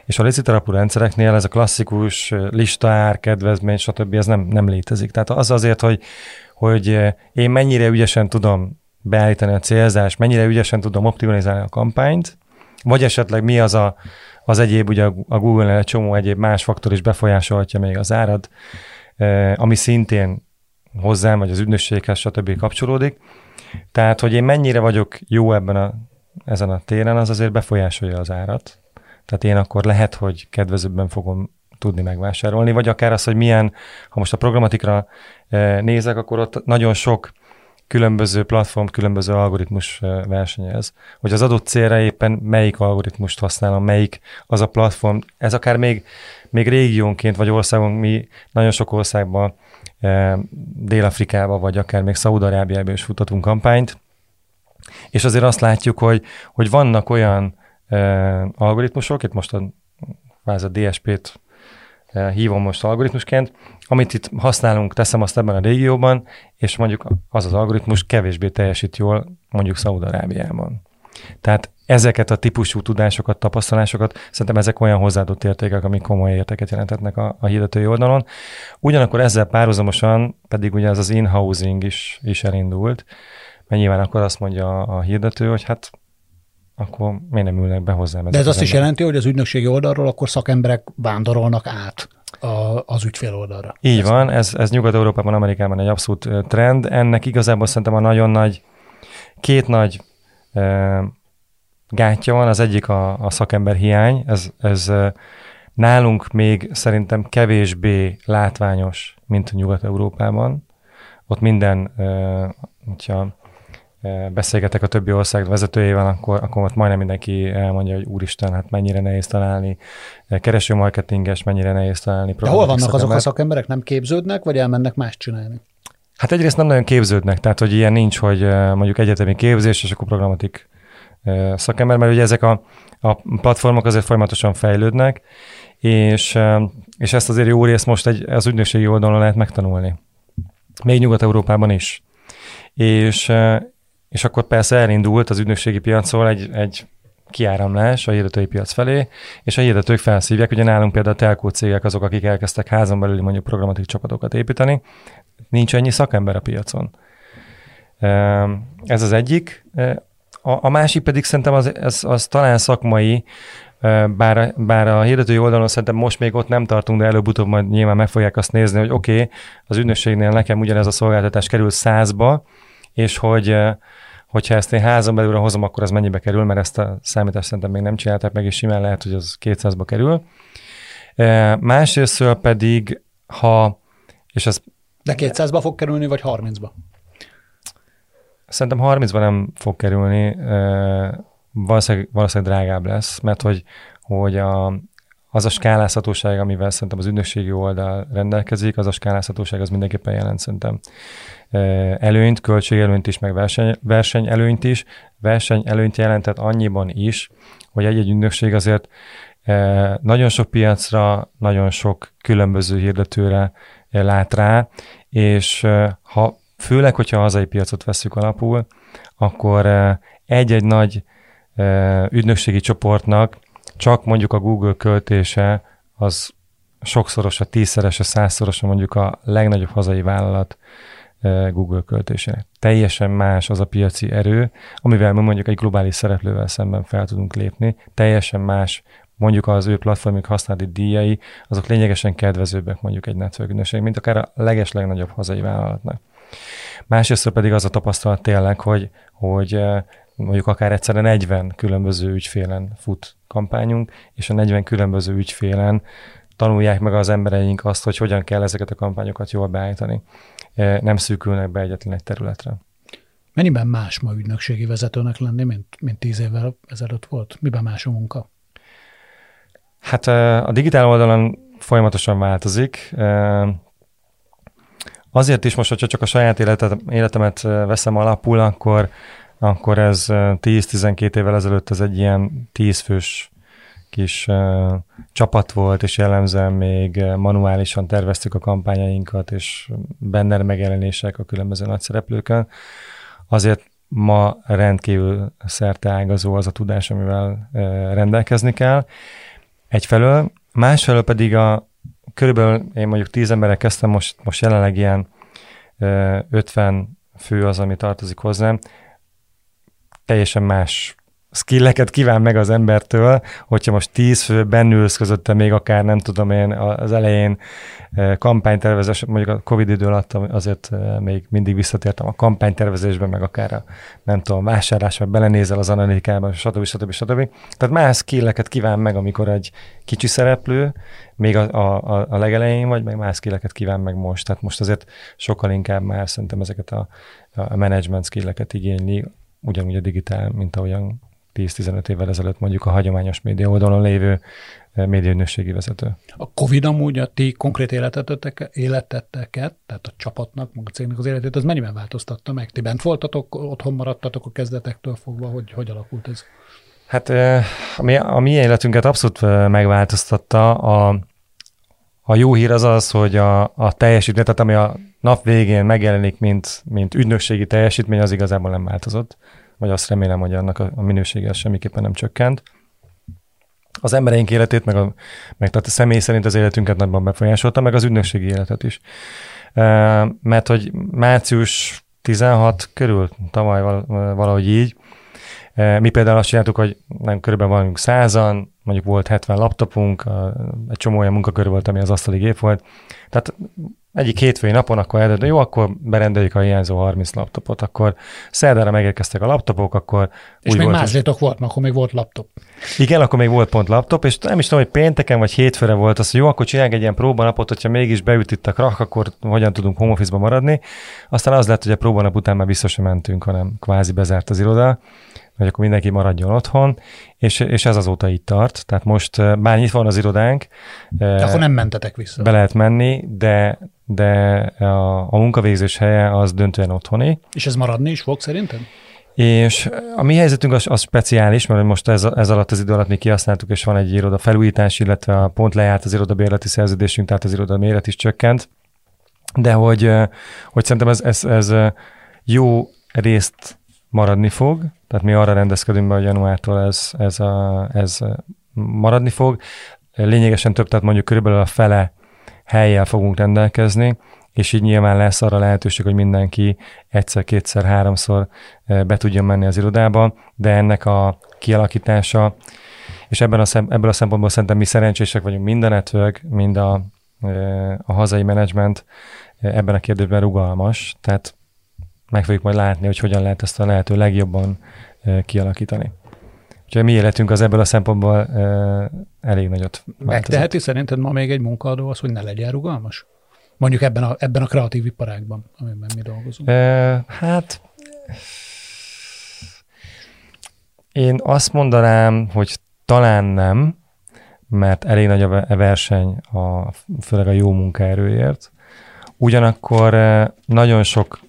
[SPEAKER 3] és a licit alapú rendszereknél ez a klasszikus listaár, kedvezmény, stb. ez nem, nem létezik. Tehát az azért, hogy, hogy én mennyire ügyesen tudom beállítani a célzást, mennyire ügyesen tudom optimalizálni a kampányt, vagy esetleg mi az a, az egyéb, ugye a Google-nél egy csomó egyéb más faktor is befolyásolhatja még az árad, ami szintén hozzám, vagy az ügynökséghez, stb. kapcsolódik. Tehát, hogy én mennyire vagyok jó ebben a, ezen a téren, az azért befolyásolja az árat. Tehát én akkor lehet, hogy kedvezőbben fogom tudni megvásárolni, vagy akár az, hogy milyen, ha most a programatikra nézek, akkor ott nagyon sok különböző platform, különböző algoritmus versenyez. Hogy az adott célra éppen melyik algoritmust használom, melyik az a platform, ez akár még, még régiónként vagy országon, mi nagyon sok országban Dél-Afrikába, vagy akár még Szaúd-Arábiába is futatunk kampányt, és azért azt látjuk, hogy, hogy vannak olyan uh, algoritmusok, itt most a, a DSP-t uh, hívom most algoritmusként, amit itt használunk, teszem azt ebben a régióban, és mondjuk az az algoritmus kevésbé teljesít jól mondjuk Szaúd-Arábiában. Tehát ezeket a típusú tudásokat, tapasztalásokat, szerintem ezek olyan hozzáadott értékek, amik komoly értéket jelentetnek a, a hirdetői oldalon. Ugyanakkor ezzel párhuzamosan pedig ugye ez az in-housing is, is elindult, mert nyilván akkor azt mondja a, a hirdető, hogy hát akkor miért nem ülnek be hozzám.
[SPEAKER 1] De ez azt is jelenti, hogy az ügynökségi oldalról akkor szakemberek vándorolnak át a, az ügyfél oldalra.
[SPEAKER 3] Így ez van, ez, ez Nyugat-Európában, Amerikában egy abszolút trend. Ennek igazából szerintem a nagyon nagy, két nagy gátja van, az egyik a, a szakember hiány, ez, ez nálunk még szerintem kevésbé látványos, mint Nyugat-Európában. Ott minden, hogyha beszélgetek a többi ország vezetőjével, akkor, akkor ott majdnem mindenki elmondja, hogy úristen, hát mennyire nehéz találni kereső marketinges, mennyire nehéz találni.
[SPEAKER 1] De hol vannak szakember. azok a szakemberek, nem képződnek, vagy elmennek más csinálni?
[SPEAKER 3] Hát egyrészt nem nagyon képződnek, tehát hogy ilyen nincs, hogy mondjuk egyetemi képzés, és akkor programatik szakember, mert ugye ezek a, a platformok azért folyamatosan fejlődnek, és, és ezt azért jó részt most egy, az ügynökségi oldalon lehet megtanulni. Még Nyugat-Európában is. És, és akkor persze elindult az ügynökségi piacról egy, egy kiáramlás a hirdetői piac felé, és a hirdetők felszívják, ugye nálunk például a telkó cégek azok, akik elkezdtek házon belüli mondjuk programatik csapatokat építeni, nincs ennyi szakember a piacon. Ez az egyik. A, a másik pedig szerintem az, az, az talán szakmai, bár, bár a hirdetői oldalon szerintem most még ott nem tartunk, de előbb-utóbb majd nyilván meg fogják azt nézni, hogy oké, okay, az ügynökségnél nekem ugyanez a szolgáltatás kerül százba, és hogy hogyha ezt én házon belülre hozom, akkor az mennyibe kerül, mert ezt a számítást szerintem még nem csinálták meg, és simán lehet, hogy az 200-ba kerül. Másrészt pedig, ha, és ez...
[SPEAKER 1] De 200-ba fog kerülni, vagy 30-ba?
[SPEAKER 3] Szerintem 30-ban nem fog kerülni, valószínűleg, valószínűleg drágább lesz, mert hogy, hogy a, az a skálázhatóság, amivel szerintem az ügynökségi oldal rendelkezik, az a skálázhatóság az mindenképpen jelent szerintem előnyt, költségelőnyt is, meg verseny, versenyelőnyt is. Versenyelőnyt jelentett annyiban is, hogy egy-egy ügynökség azért nagyon sok piacra, nagyon sok különböző hirdetőre lát rá, és ha főleg, hogyha a hazai piacot veszük alapul, akkor egy-egy nagy ügynökségi csoportnak csak mondjuk a Google költése az sokszoros, a tízszeres, a százszoros, mondjuk a legnagyobb hazai vállalat Google költése. Teljesen más az a piaci erő, amivel mi mondjuk egy globális szereplővel szemben fel tudunk lépni. Teljesen más mondjuk az ő platformjuk használati díjai, azok lényegesen kedvezőbbek mondjuk egy network mint akár a leges legnagyobb hazai vállalatnak. Másrészt pedig az a tapasztalat tényleg, hogy, hogy mondjuk akár egyszerre 40 különböző ügyfélen fut kampányunk, és a 40 különböző ügyfélen tanulják meg az embereink azt, hogy hogyan kell ezeket a kampányokat jól beállítani. Nem szűkülnek be egyetlen egy területre.
[SPEAKER 1] Mennyiben más ma ügynökségi vezetőnek lenni, mint, mint tíz évvel ezelőtt volt? Miben más a munka?
[SPEAKER 3] Hát a digitál oldalon folyamatosan változik. Azért is most, hogyha csak a saját életet, életemet veszem alapul, akkor, akkor ez 10-12 évvel ezelőtt ez egy ilyen 10 fős kis uh, csapat volt, és jellemzően még manuálisan terveztük a kampányainkat, és benne megjelenések a különböző nagy szereplőkön. Azért ma rendkívül ágazó az a tudás, amivel uh, rendelkezni kell. Egyfelől, másfelől pedig a körülbelül én mondjuk tíz emberek kezdtem, most, most jelenleg ilyen uh, 50 fő az, ami tartozik hozzám, teljesen más skilleket kíván meg az embertől, hogyha most tíz fő bennülsz közötte még akár nem tudom én az elején e, kampánytervezés, mondjuk a Covid idő alatt azért e, még mindig visszatértem a kampánytervezésben, meg akár a nem tudom, vásárlásban belenézel az analitikában, stb. stb. stb. Tehát más skilleket kíván meg, amikor egy kicsi szereplő, még a, a, a legelején vagy, meg más skilleket kíván meg most. Tehát most azért sokkal inkább már szerintem ezeket a, a management skilleket igényli, ugyanúgy a digitál, mint ahogyan 10-15 évvel ezelőtt mondjuk a hagyományos média oldalon lévő eh, médiaügynösségi vezető.
[SPEAKER 1] A Covid amúgy a ti konkrét életeteket, tehát a csapatnak, a cégnek az életét, az mennyiben változtatta meg? Ti bent voltatok, otthon maradtatok a kezdetektől fogva, hogy hogy alakult ez?
[SPEAKER 3] Hát eh, a mi, a mi életünket abszolút eh, megváltoztatta. A, a jó hír az az, hogy a, a teljesítmény, tehát ami a nap végén megjelenik, mint, mint ügynökségi teljesítmény, az igazából nem változott vagy azt remélem, hogy annak a, minősége semmiképpen nem csökkent. Az embereink életét, meg, a, meg tehát a személy szerint az életünket nagyban befolyásolta, meg az ügynökségi életet is. Mert hogy március 16 körül, tavaly valahogy így, mi például azt csináltuk, hogy nem körülbelül vagyunk százan, mondjuk volt 70 laptopunk, egy csomó olyan munkakör volt, ami az asztali gép volt. Tehát egyik hétfői napon akkor eldönt, jó, akkor berendeljük a hiányzó 30 laptopot, akkor szerdára megérkeztek a laptopok, akkor
[SPEAKER 1] És még volt, máslétok volt, akkor még volt laptop.
[SPEAKER 3] Igen, akkor még volt pont laptop, és nem is tudom, hogy pénteken vagy hétfőre volt az, hogy jó, akkor csináljuk egy ilyen próbanapot, hogyha mégis beüt itt a krak, akkor hogyan tudunk home office maradni. Aztán az lett, hogy a próbanap után már biztos sem mentünk, hanem kvázi bezárt az iroda hogy akkor mindenki maradjon otthon, és, és ez azóta így tart. Tehát most bár nyitva van az irodánk.
[SPEAKER 1] De akkor nem mentetek vissza.
[SPEAKER 3] Be lehet menni, de, de a, a munkavégzés helye az döntően otthoni.
[SPEAKER 1] És ez maradni is fog szerintem?
[SPEAKER 3] És a mi helyzetünk az, az speciális, mert most ez, ez alatt az idő alatt mi kihasználtuk, és van egy iroda felújítás, illetve a pont lejárt az iroda bérleti szerződésünk, tehát az iroda méret is csökkent. De hogy, hogy szerintem ez, ez, ez jó részt maradni fog, tehát mi arra rendezkedünk be, hogy januártól ez, ez, a, ez maradni fog. Lényegesen több, tehát mondjuk körülbelül a fele helyjel fogunk rendelkezni, és így nyilván lesz arra lehetőség, hogy mindenki egyszer, kétszer, háromszor be tudjon menni az irodába, de ennek a kialakítása, és ebben a szem, ebből a szempontból szerintem mi szerencsések vagyunk, mind a network, mind a, a hazai menedzsment ebben a kérdésben rugalmas, tehát meg fogjuk majd látni, hogy hogyan lehet ezt a lehető legjobban kialakítani. Úgyhogy mi életünk az ebből a szempontból elég nagyot változott.
[SPEAKER 1] Megteheti szerinted ma még egy munkaadó az, hogy ne legyen rugalmas? Mondjuk ebben a, ebben a kreatív iparágban, amiben mi dolgozunk.
[SPEAKER 3] Hát én azt mondanám, hogy talán nem, mert elég nagy a verseny, a, főleg a jó munkaerőért. Ugyanakkor nagyon sok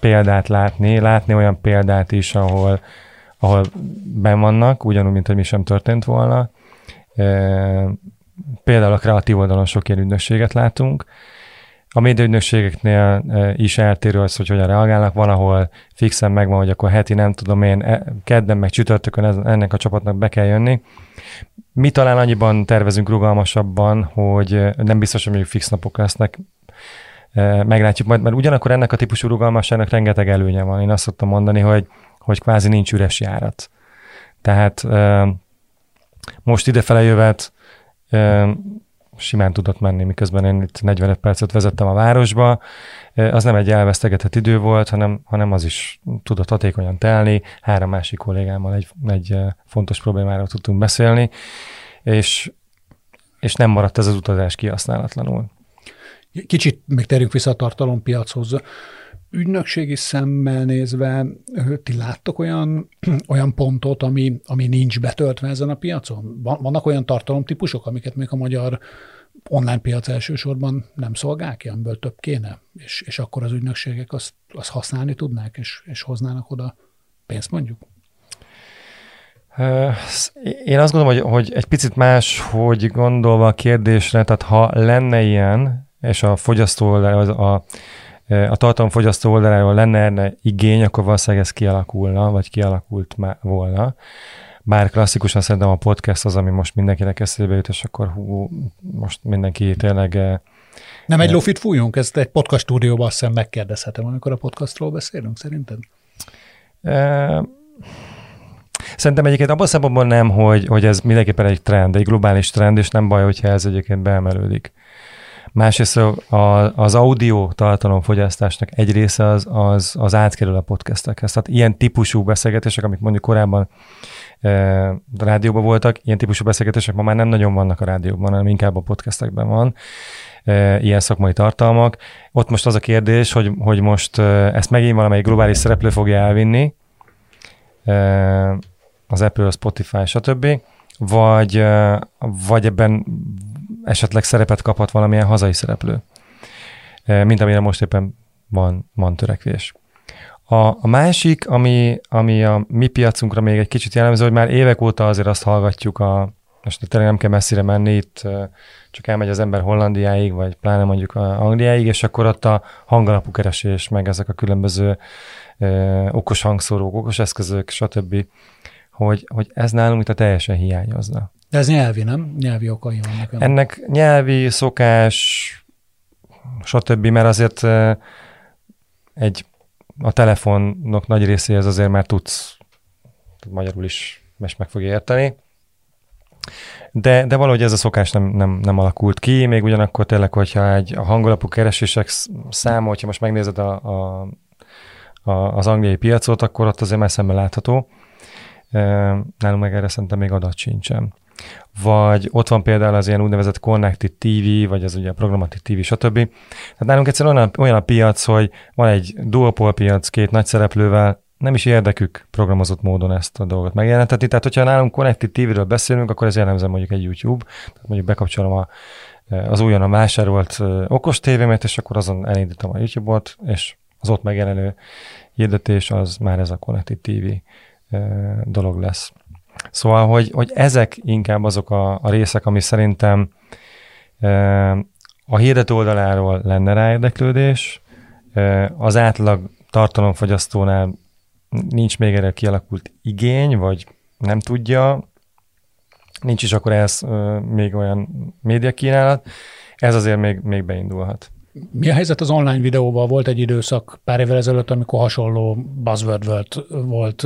[SPEAKER 3] példát látni, látni olyan példát is, ahol, ahol ben vannak, ugyanúgy, mint hogy mi sem történt volna. Például a kreatív oldalon sok ilyen ügynökséget látunk. A médiaügynökségeknél is eltérő az, hogy hogyan reagálnak. Van, ahol fixen megvan, hogy akkor heti nem tudom én, e, kedden meg csütörtökön ennek a csapatnak be kell jönni. Mi talán annyiban tervezünk rugalmasabban, hogy nem biztos, hogy mondjuk fix napok lesznek, meglátjuk majd, mert ugyanakkor ennek a típusú rugalmasságnak rengeteg előnye van. Én azt szoktam mondani, hogy, hogy kvázi nincs üres járat. Tehát most idefele jövet simán tudott menni, miközben én itt 45 percet vezettem a városba. Az nem egy elvesztegetett idő volt, hanem, hanem az is tudott hatékonyan telni. Három másik kollégámmal egy, egy fontos problémáról tudtunk beszélni, és, és nem maradt ez az utazás kihasználatlanul.
[SPEAKER 1] Kicsit még terjünk vissza a tartalompiachoz. ügynökségi szemmel nézve ti láttok olyan, olyan pontot, ami, ami nincs betöltve ezen a piacon? Vannak olyan tartalomtípusok, amiket még a magyar online piac elsősorban nem szolgál ki, amiből több kéne, és, és akkor az ügynökségek azt, azt használni tudnák, és, és hoznának oda pénzt mondjuk?
[SPEAKER 3] Én azt gondolom, hogy, hogy egy picit más, hogy gondolva a kérdésre, tehát ha lenne ilyen, és a fogyasztó a, a, a tartalomfogyasztó oldaláról lenne erre igény, akkor valószínűleg ez kialakulna, vagy kialakult már volna. Bár klasszikusan szerintem a podcast az, ami most mindenkinek eszébe jut, és akkor hú, most mindenki tényleg...
[SPEAKER 1] Nem egy lofit fújunk, ezt egy podcast stúdióban azt hiszem megkérdezhetem, amikor a podcastról beszélünk, szerinted?
[SPEAKER 3] E- Szerintem egyébként abban szempontból nem, hogy, hogy ez mindenképpen egy trend, egy globális trend, és nem baj, hogyha ez egyébként beemelődik. Másrészt az audio tartalomfogyasztásnak egy része az, az, az átkerül a podcastekhez. Tehát ilyen típusú beszélgetések, amik mondjuk korábban e, a rádióban voltak, ilyen típusú beszélgetések ma már nem nagyon vannak a rádióban, hanem inkább a podcastekben van e, ilyen szakmai tartalmak. Ott most az a kérdés, hogy, hogy most e, ezt megint valamelyik globális szereplő fogja elvinni, e, az Apple, a Spotify, stb., vagy, vagy ebben esetleg szerepet kaphat valamilyen hazai szereplő, mint amire most éppen van, van törekvés. A, a másik, ami, ami a mi piacunkra még egy kicsit jellemző, hogy már évek óta azért azt hallgatjuk, a, most tényleg nem kell messzire menni, itt csak elmegy az ember Hollandiáig, vagy pláne mondjuk a Angliáig, és akkor ott a hangalapú keresés, meg ezek a különböző ö, okos hangszórók, okos eszközök, stb hogy, hogy ez nálunk itt a teljesen hiányozna.
[SPEAKER 1] De ez nyelvi, nem? Nyelvi okai vannak.
[SPEAKER 3] Ennek nyelvi, szokás, stb., mert azért egy, a telefonok nagy részéhez azért már tudsz magyarul is most meg fogja érteni. De, de valahogy ez a szokás nem, nem, nem alakult ki, még ugyanakkor tényleg, hogyha egy a hangolapú keresések száma, hogyha most megnézed a, a, a, az angliai piacot, akkor ott azért szemben látható. Nálunk meg erre szerintem még adat sincsen. Vagy ott van például az ilyen úgynevezett Connected TV, vagy az ugye a Programmatic TV, stb. Tehát nálunk egyszerűen olyan, olyan a piac, hogy van egy duopol piac két nagy szereplővel, nem is érdekük programozott módon ezt a dolgot megjelentetni. Tehát, hogyha nálunk Connected TV-ről beszélünk, akkor ez jellemző mondjuk egy YouTube, tehát mondjuk bekapcsolom a, az újonnan vásárolt okos tévémet, és akkor azon elindítom a YouTube-ot, és az ott megjelenő hirdetés az már ez a Connected TV dolog lesz. Szóval, hogy, hogy ezek inkább azok a, a részek, ami szerintem a hirdető oldaláról lenne rá érdeklődés, az átlag tartalomfogyasztónál nincs még erre kialakult igény, vagy nem tudja, nincs is akkor ez még olyan média kínálat, ez azért még, még beindulhat.
[SPEAKER 1] Mi a helyzet az online videóval? Volt egy időszak pár évvel ezelőtt, amikor hasonló buzzword volt, volt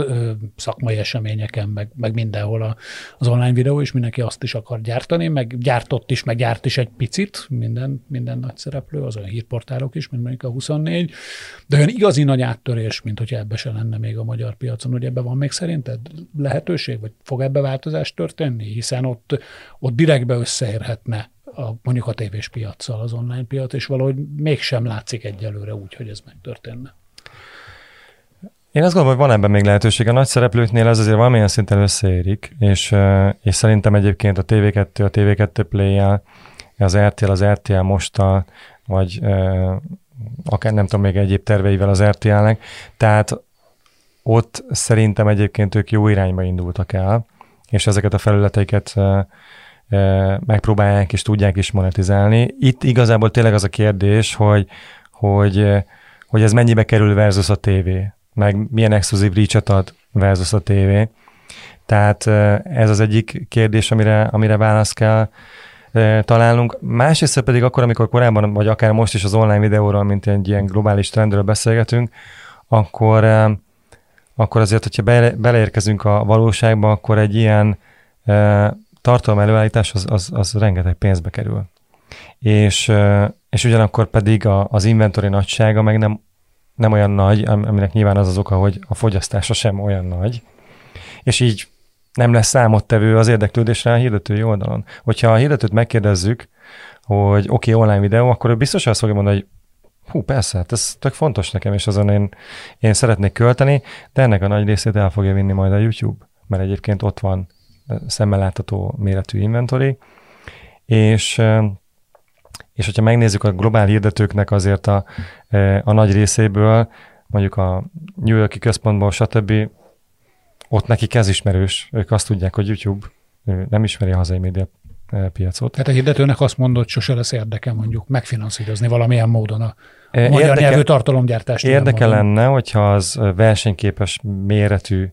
[SPEAKER 1] szakmai eseményeken, meg, meg mindenhol a, az online videó, és mindenki azt is akar gyártani, meg gyártott is, meg gyárt is egy picit, minden, minden nagy szereplő, az olyan hírportálok is, mint mondjuk a 24, de olyan igazi nagy áttörés, mint hogyha ebbe se lenne még a magyar piacon, hogy ebbe van még szerinted lehetőség, vagy fog ebbe változás történni, hiszen ott, ott direktbe összeérhetne a, mondjuk a tévés piacsal az online piac, és valahogy mégsem látszik egyelőre úgy, hogy ez megtörténne.
[SPEAKER 3] Én azt gondolom, hogy van ebben még lehetőség. A nagy szereplőknél ez azért valamilyen szinten összeérik, és, és szerintem egyébként a TV2, a TV2 play az RTL, az RTL mostal, vagy akár nem tudom, még egyéb terveivel az RTL-nek. Tehát ott szerintem egyébként ők jó irányba indultak el, és ezeket a felületeiket megpróbálják és tudják is monetizálni. Itt igazából tényleg az a kérdés, hogy, hogy, hogy ez mennyibe kerül versus a tévé, meg milyen exkluzív reach ad versus a tévé. Tehát ez az egyik kérdés, amire, amire választ kell találnunk. Másrészt pedig akkor, amikor korábban, vagy akár most is az online videóról, mint egy ilyen globális trendről beszélgetünk, akkor, akkor azért, hogyha beleérkezünk a valóságba, akkor egy ilyen tartalom előállítás az, az, az rengeteg pénzbe kerül. És, és ugyanakkor pedig a, az inventory nagysága meg nem, nem olyan nagy, aminek nyilván az az oka, hogy a fogyasztása sem olyan nagy, és így nem lesz számottevő az érdeklődésre a hirdetői oldalon. Hogyha a hirdetőt megkérdezzük, hogy oké, okay, online videó, akkor ő biztos azt fogja mondani, hogy Hú, persze, hát ez tök fontos nekem, és azon én, én szeretnék költeni, de ennek a nagy részét el fogja vinni majd a YouTube, mert egyébként ott van szemmel látható méretű inventory, és és hogyha megnézzük a globál hirdetőknek azért a, a nagy részéből, mondjuk a New Yorki központból, stb., ott nekik ez ismerős. Ők azt tudják, hogy YouTube nem ismeri a hazai média piacot.
[SPEAKER 1] Tehát a hirdetőnek azt mondott, sose lesz érdeke mondjuk megfinanszírozni valamilyen módon a, a magyar érdeke, nyelvű tartalomgyártást.
[SPEAKER 3] Érdeke lenne, hogyha az versenyképes méretű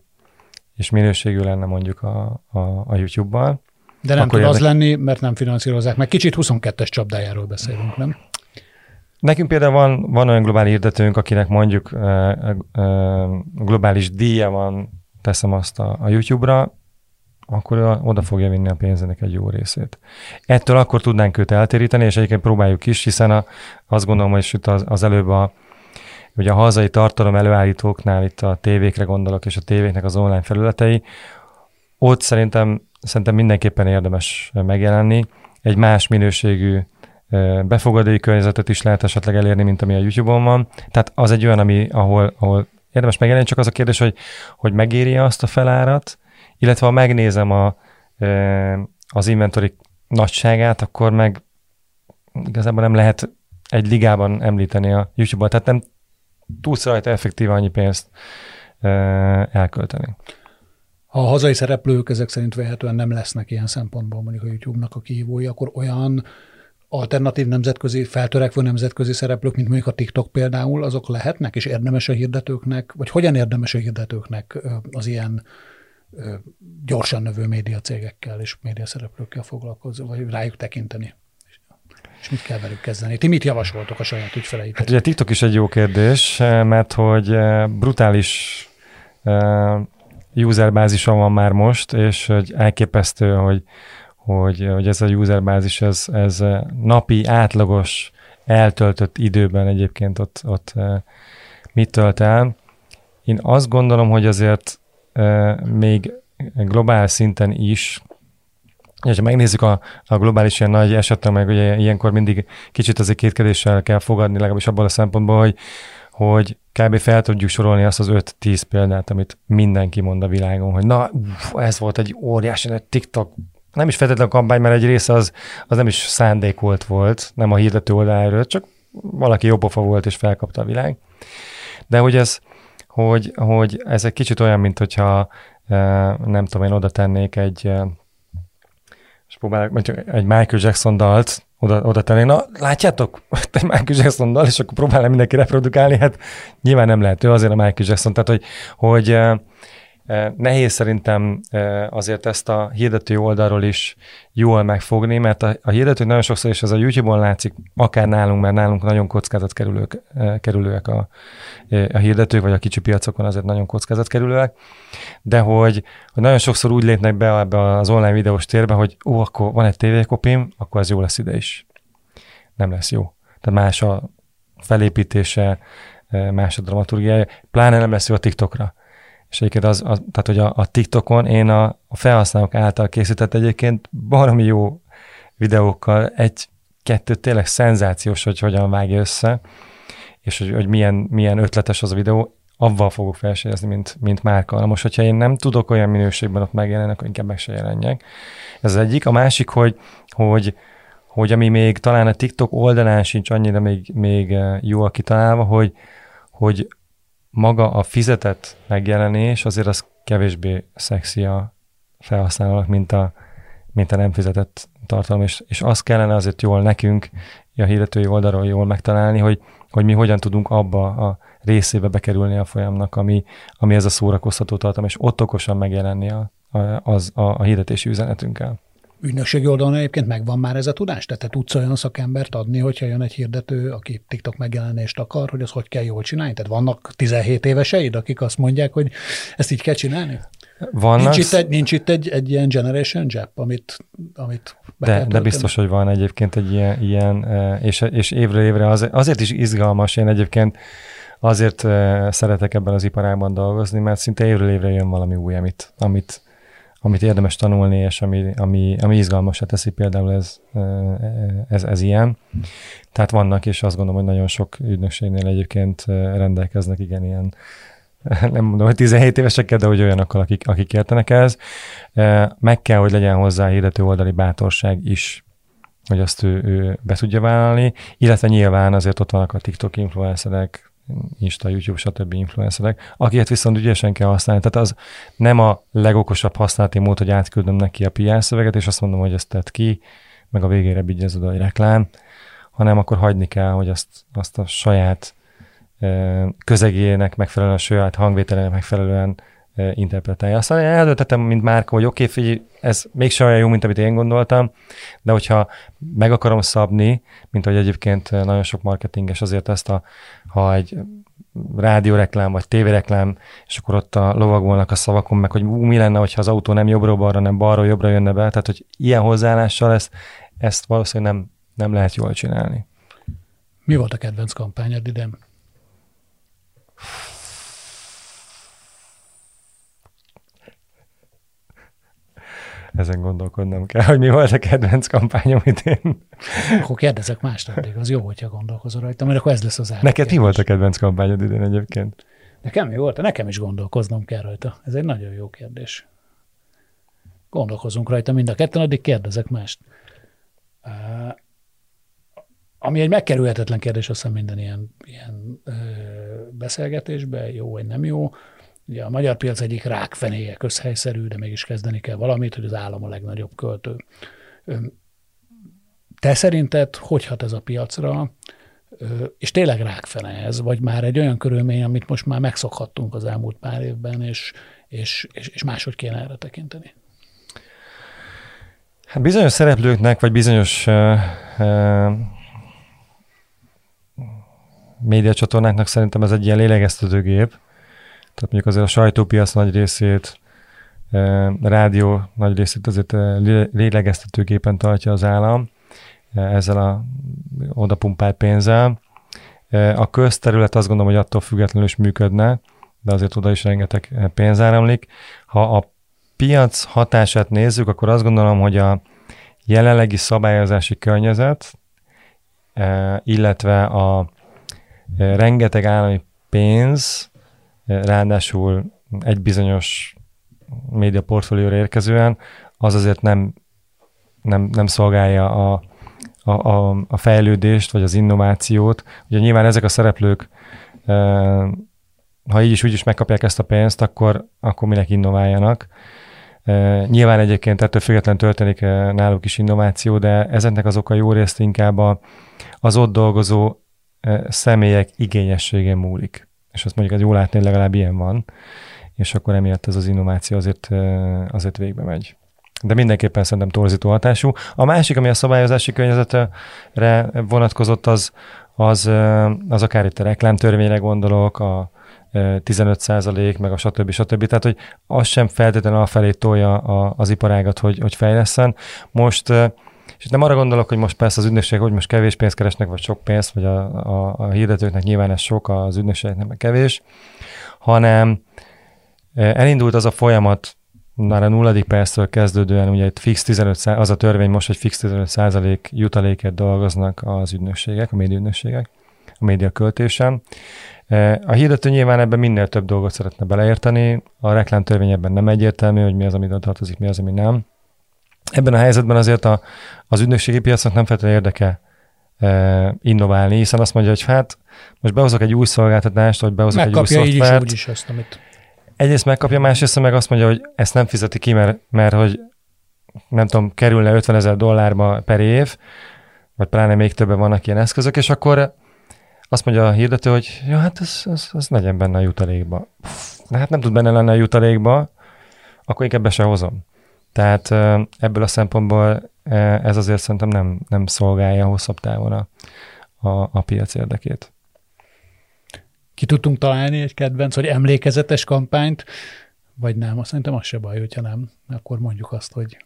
[SPEAKER 3] és minőségű lenne mondjuk a, a, a YouTube-bal.
[SPEAKER 1] De nem tud az lenni, mert nem finanszírozzák. Meg kicsit 22-es csapdájáról beszélünk, nem?
[SPEAKER 3] Nekünk például van, van olyan globális hirdetőnk, akinek mondjuk uh, uh, globális díja van, teszem azt a, a YouTube-ra, akkor oda fogja vinni a pénzének egy jó részét. Ettől akkor tudnánk őt eltéríteni, és egyébként próbáljuk is, hiszen a, azt gondolom, hogy itt az, az előbb a, ugye a hazai tartalom előállítóknál, itt a tévékre gondolok, és a tévéknek az online felületei, ott szerintem, szerintem mindenképpen érdemes megjelenni. Egy más minőségű befogadói környezetet is lehet esetleg elérni, mint ami a YouTube-on van. Tehát az egy olyan, ami, ahol, ahol érdemes megjelenni, csak az a kérdés, hogy, hogy megéri azt a felárat, illetve ha megnézem a, az inventory nagyságát, akkor meg igazából nem lehet egy ligában említeni a YouTube-ot, tehát nem tudsz rajta effektíve annyi pénzt elkölteni.
[SPEAKER 1] Ha a hazai szereplők ezek szerint vehetően nem lesznek ilyen szempontból mondjuk a YouTube-nak a kihívói, akkor olyan alternatív nemzetközi, feltörekvő nemzetközi szereplők, mint mondjuk a TikTok például, azok lehetnek, és érdemes a hirdetőknek, vagy hogyan érdemes a hirdetőknek az ilyen gyorsan növő médiacégekkel és médiaszereplőkkel foglalkozni, vagy rájuk tekinteni? És mit kell velük kezdeni? Ti mit javasoltok a saját ügyfeleitek?
[SPEAKER 3] Hát ugye TikTok is egy jó kérdés, mert hogy brutális userbázison van már most, és hogy elképesztő, hogy, hogy, hogy ez a userbázis, ez, ez napi átlagos eltöltött időben egyébként ott, ott mit tölt el. Én azt gondolom, hogy azért még globál szinten is, ha megnézzük a, a globális ilyen nagy esetre, meg ugye ilyenkor mindig kicsit azért kétkedéssel kell fogadni, legalábbis abban a szempontból, hogy, hogy kb. fel tudjuk sorolni azt az 5-10 példát, amit mindenki mond a világon, hogy na, ez volt egy óriási egy TikTok, nem is feltétlenül kampány, mert egy része az, az nem is szándékolt volt, nem a hirdető oldaláról, csak valaki jobbofa volt és felkapta a világ. De hogy ez, hogy, hogy ez egy kicsit olyan, mint hogyha nem tudom, én oda tennék egy és próbálok, egy Michael Jackson dalt oda, oda tenni. Na, látjátok? Egy Michael Jackson dal, és akkor próbálom mindenki reprodukálni, hát nyilván nem lehet, ő azért a Michael Jackson, tehát hogy, hogy Nehéz szerintem azért ezt a hirdető oldalról is jól megfogni, mert a, a hirdetők nagyon sokszor, és ez a YouTube-on látszik, akár nálunk, mert nálunk nagyon kockázatkerülők kerülőek a, a hirdetők, vagy a kicsi piacokon azért nagyon kockázatkerülőek, de hogy, hogy nagyon sokszor úgy lépnek be ebbe az online videós térbe, hogy ó, akkor van egy tévékopim, akkor ez jó lesz ide is. Nem lesz jó. Tehát más a felépítése, más a dramaturgiája, pláne nem lesz jó a TikTokra. És egyébként az, az tehát hogy a, a TikTokon én a, a felhasználók által készített egyébként baromi jó videókkal egy-kettő tényleg szenzációs, hogy hogyan vágja össze, és hogy, hogy milyen, milyen ötletes az a videó, avval fogok felsérezni, mint, mint márka. Na most, hogyha én nem tudok olyan minőségben ott megjelenni, akkor inkább meg se jelenjek. Ez az egyik. A másik, hogy, hogy, hogy ami még talán a TikTok oldalán sincs annyira még, még jól kitalálva, hogy, hogy maga a fizetett megjelenés azért az kevésbé szexi a felhasználónak, mint a, mint a nem fizetett tartalom, és, és azt kellene azért jól nekünk, a hirdetői oldalról jól megtalálni, hogy, hogy mi hogyan tudunk abba a részébe bekerülni a folyamnak, ami, ami ez a szórakoztató tartalom, és ott okosan megjelenni a, a, az, a, a hirdetési üzenetünkkel
[SPEAKER 1] ügynökségi oldalon egyébként megvan már ez a tudás? Tehát te tudsz olyan szakembert adni, hogyha jön egy hirdető, aki TikTok megjelenést akar, hogy az hogy kell jól csinálni? Tehát vannak 17 éveseid, akik azt mondják, hogy ezt így kell csinálni?
[SPEAKER 3] Vannak.
[SPEAKER 1] Nincs itt egy, nincs itt egy, egy ilyen generation gap, amit, amit
[SPEAKER 3] de, de biztos, hogy van egyébként egy ilyen, ilyen és, és évre évre az, azért is izgalmas, én egyébként azért szeretek ebben az iparágban dolgozni, mert szinte évről évre jön valami új, amit, amit, amit érdemes tanulni, és ami, ami, ami izgalmasra teszi, például ez, ez, ez ilyen. Tehát vannak, és azt gondolom, hogy nagyon sok ügynökségnél egyébként rendelkeznek igen ilyen nem mondom, hogy 17 évesek, de hogy olyanokkal, akik, akik értenek ez. Meg kell, hogy legyen hozzá hirdető oldali bátorság is, hogy azt ő, ő be tudja vállalni, illetve nyilván azért ott vannak a TikTok influencerek, Insta, YouTube, stb. influencerek, akiket viszont ügyesen kell használni. Tehát az nem a legokosabb használati mód, hogy átküldöm neki a PR szöveget, és azt mondom, hogy ezt tett ki, meg a végére bigyezod a reklám, hanem akkor hagyni kell, hogy azt, azt a saját közegének megfelelően, a saját hangvételének megfelelően interpretálja. Aztán eldöntettem, mint márka, hogy oké, okay, ez mégsem olyan jó, mint amit én gondoltam, de hogyha meg akarom szabni, mint hogy egyébként nagyon sok marketinges azért ezt a, ha egy rádióreklám vagy tévéreklám, és akkor ott a lovagolnak a szavakon, meg hogy ú, mi lenne, hogyha az autó nem jobbról-balra, hanem balról-jobbra jönne be. Tehát, hogy ilyen hozzáállással ezt, ezt valószínűleg nem, nem lehet jól csinálni.
[SPEAKER 1] Mi volt a kedvenc kampányod idén?
[SPEAKER 3] Ezen gondolkodnom kell, hogy mi volt a kedvenc kampányom idén.
[SPEAKER 1] Akkor kérdezek más addig, az jó, hogyha gondolkozol rajta, mert akkor ez lesz az.
[SPEAKER 3] Neked kérdés. mi volt a kedvenc kampányod idén egyébként?
[SPEAKER 1] Nekem mi volt? Nekem is gondolkoznom kell rajta. Ez egy nagyon jó kérdés. Gondolkozunk rajta mind a ketten, addig kérdezek mást. Uh, ami egy megkerülhetetlen kérdés, azt hiszem minden ilyen, ilyen ö, beszélgetésben, jó vagy nem jó, Ugye a magyar piac egyik rákfenéje közhelyszerű, de mégis kezdeni kell valamit, hogy az állam a legnagyobb költő. Te szerinted hogy hat ez a piacra, és tényleg rákfene ez, vagy már egy olyan körülmény, amit most már megszokhattunk az elmúlt pár évben, és, és, és, és máshogy kéne erre tekinteni?
[SPEAKER 3] Hát bizonyos szereplőknek, vagy bizonyos uh, uh, médiacsatornáknak szerintem ez egy ilyen lélegeztetőgép, tehát mondjuk azért a sajtópiac nagy részét, eh, rádió nagy részét azért eh, lélegeztetőképpen tartja az állam eh, ezzel a odapumpált pénzzel. A közterület azt gondolom, hogy attól függetlenül is működne, de azért oda is rengeteg pénz áramlik. Ha a piac hatását nézzük, akkor azt gondolom, hogy a jelenlegi szabályozási környezet, illetve a rengeteg állami pénz, ráadásul egy bizonyos média portfólióra érkezően, az azért nem, nem, nem szolgálja a, a, a, a fejlődést, vagy az innovációt. Ugye nyilván ezek a szereplők, ha így is úgy is megkapják ezt a pénzt, akkor, akkor minek innováljanak. Nyilván egyébként ettől függetlenül történik náluk is innováció, de ezeknek az oka jó részt inkább az ott dolgozó személyek igényessége múlik és azt mondjuk, ez jó látni, hogy legalább ilyen van, és akkor emiatt ez az innováció azért, azért végbe megy. De mindenképpen szerintem torzító hatású. A másik, ami a szabályozási környezetre vonatkozott, az, az, az akár itt a reklámtörvényre gondolok, a 15 százalék, meg a stb. stb. Tehát, hogy az sem feltétlenül afelé tolja az iparágat, hogy, hogy fejleszen. Most és nem arra gondolok, hogy most persze az ügynökség, hogy most kevés pénzt keresnek, vagy sok pénzt, vagy a, a, a hirdetőknek nyilván ez sok, az ügynökségeknek meg kevés, hanem e, elindult az a folyamat, már a nulladik perctől kezdődően, ugye egy fix 15%, az a törvény most, hogy fix 15 százalék jutaléket dolgoznak az ügynökségek, a médiaügynökségek, a média költésen. E, a hirdető nyilván ebben minél több dolgot szeretne beleérteni, a reklámtörvény ebben nem egyértelmű, hogy mi az, ami tartozik, mi az, ami nem. Ebben a helyzetben azért a, az ügynökségi piacnak nem feltétlenül érdeke e, innoválni, hiszen azt mondja, hogy hát most behozok egy új szolgáltatást, vagy behozok
[SPEAKER 1] Megkapja
[SPEAKER 3] egy új szoftvert.
[SPEAKER 1] Így is, úgy is azt, amit...
[SPEAKER 3] Egyrészt megkapja, másrészt meg azt mondja, hogy ezt nem fizeti ki, mert, mert hogy nem tudom, kerülne 50 ezer dollárba per év, vagy pláne még többen vannak ilyen eszközök, és akkor azt mondja a hirdető, hogy ja, hát ez, ez, ez legyen benne a jutalékba. De hát nem tud benne lenni a jutalékba, akkor inkább be se hozom. Tehát ebből a szempontból ez azért szerintem nem, nem szolgálja hosszabb távon a, a, a piac érdekét.
[SPEAKER 1] Ki tudtunk találni egy kedvenc, vagy emlékezetes kampányt, vagy nem? Azt szerintem az se baj, hogyha nem. Akkor mondjuk azt, hogy,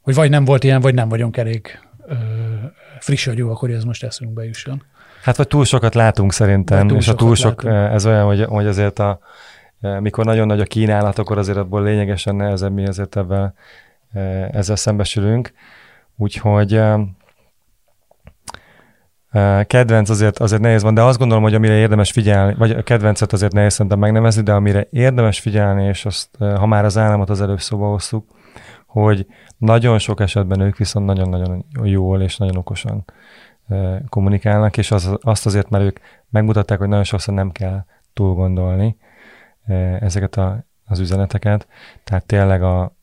[SPEAKER 1] hogy vagy nem volt ilyen, vagy nem vagyunk elég ö, friss agyúak, hogy ez most eszünkbe jusson.
[SPEAKER 3] Hát vagy túl sokat látunk szerintem, túl és a túl sok, látunk. ez olyan, hogy, hogy azért a, mikor nagyon nagy a kínálat, akkor azért abból lényegesen nehezebb mi ezért ebben, ezzel szembesülünk. Úgyhogy kedvenc azért, azért nehéz van, de azt gondolom, hogy amire érdemes figyelni, vagy a kedvencet azért nehéz szerintem megnevezni, de amire érdemes figyelni, és azt, ha már az államot az előbb szóba hoztuk, hogy nagyon sok esetben ők viszont nagyon-nagyon jól és nagyon okosan kommunikálnak, és az, azt azért, mert ők megmutatták, hogy nagyon sokszor nem kell túl gondolni ezeket a, az üzeneteket, tehát tényleg a,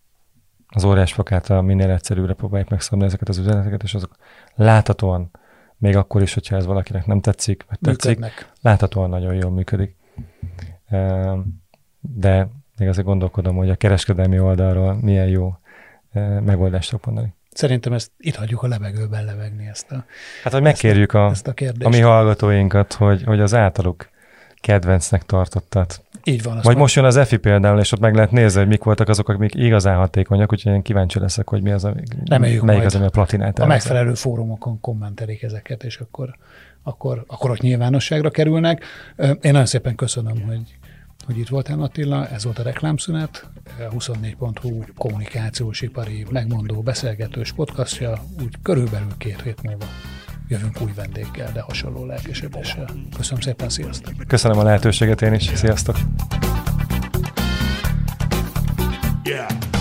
[SPEAKER 3] az óriásfokát a minél egyszerűbbre próbálják megszabni ezeket az üzeneteket, és azok láthatóan, még akkor is, hogyha ez valakinek nem tetszik, vagy tetszik, Működnek. láthatóan nagyon jól működik. De még azért gondolkodom, hogy a kereskedelmi oldalról milyen jó megoldást tudok mondani.
[SPEAKER 1] Szerintem ezt itt hagyjuk a levegőben levegni ezt a
[SPEAKER 3] Hát, hogy megkérjük a, ezt a, a mi hallgatóinkat, hogy, hogy az általuk kedvencnek tartottat.
[SPEAKER 1] Így van.
[SPEAKER 3] Vagy most jön az EFI például, és ott meg lehet nézni, hogy mik voltak azok, amik igazán hatékonyak, úgyhogy én kíváncsi leszek, hogy mi az, a,
[SPEAKER 1] Reméljük
[SPEAKER 3] melyik az, ami a platinát
[SPEAKER 1] A megfelelő fórumokon kommentelik ezeket, és akkor, akkor, akkor ott nyilvánosságra kerülnek. Én nagyon szépen köszönöm, hogy hogy itt voltál Attila, ez volt a reklámszünet, 24.hu kommunikációs ipari megmondó beszélgetős podcastja, úgy körülbelül két hét múlva jövünk új vendéggel, de hasonló lelkesedéssel. Köszönöm szépen, sziasztok!
[SPEAKER 3] Köszönöm a lehetőséget én is, sziasztok! Yeah.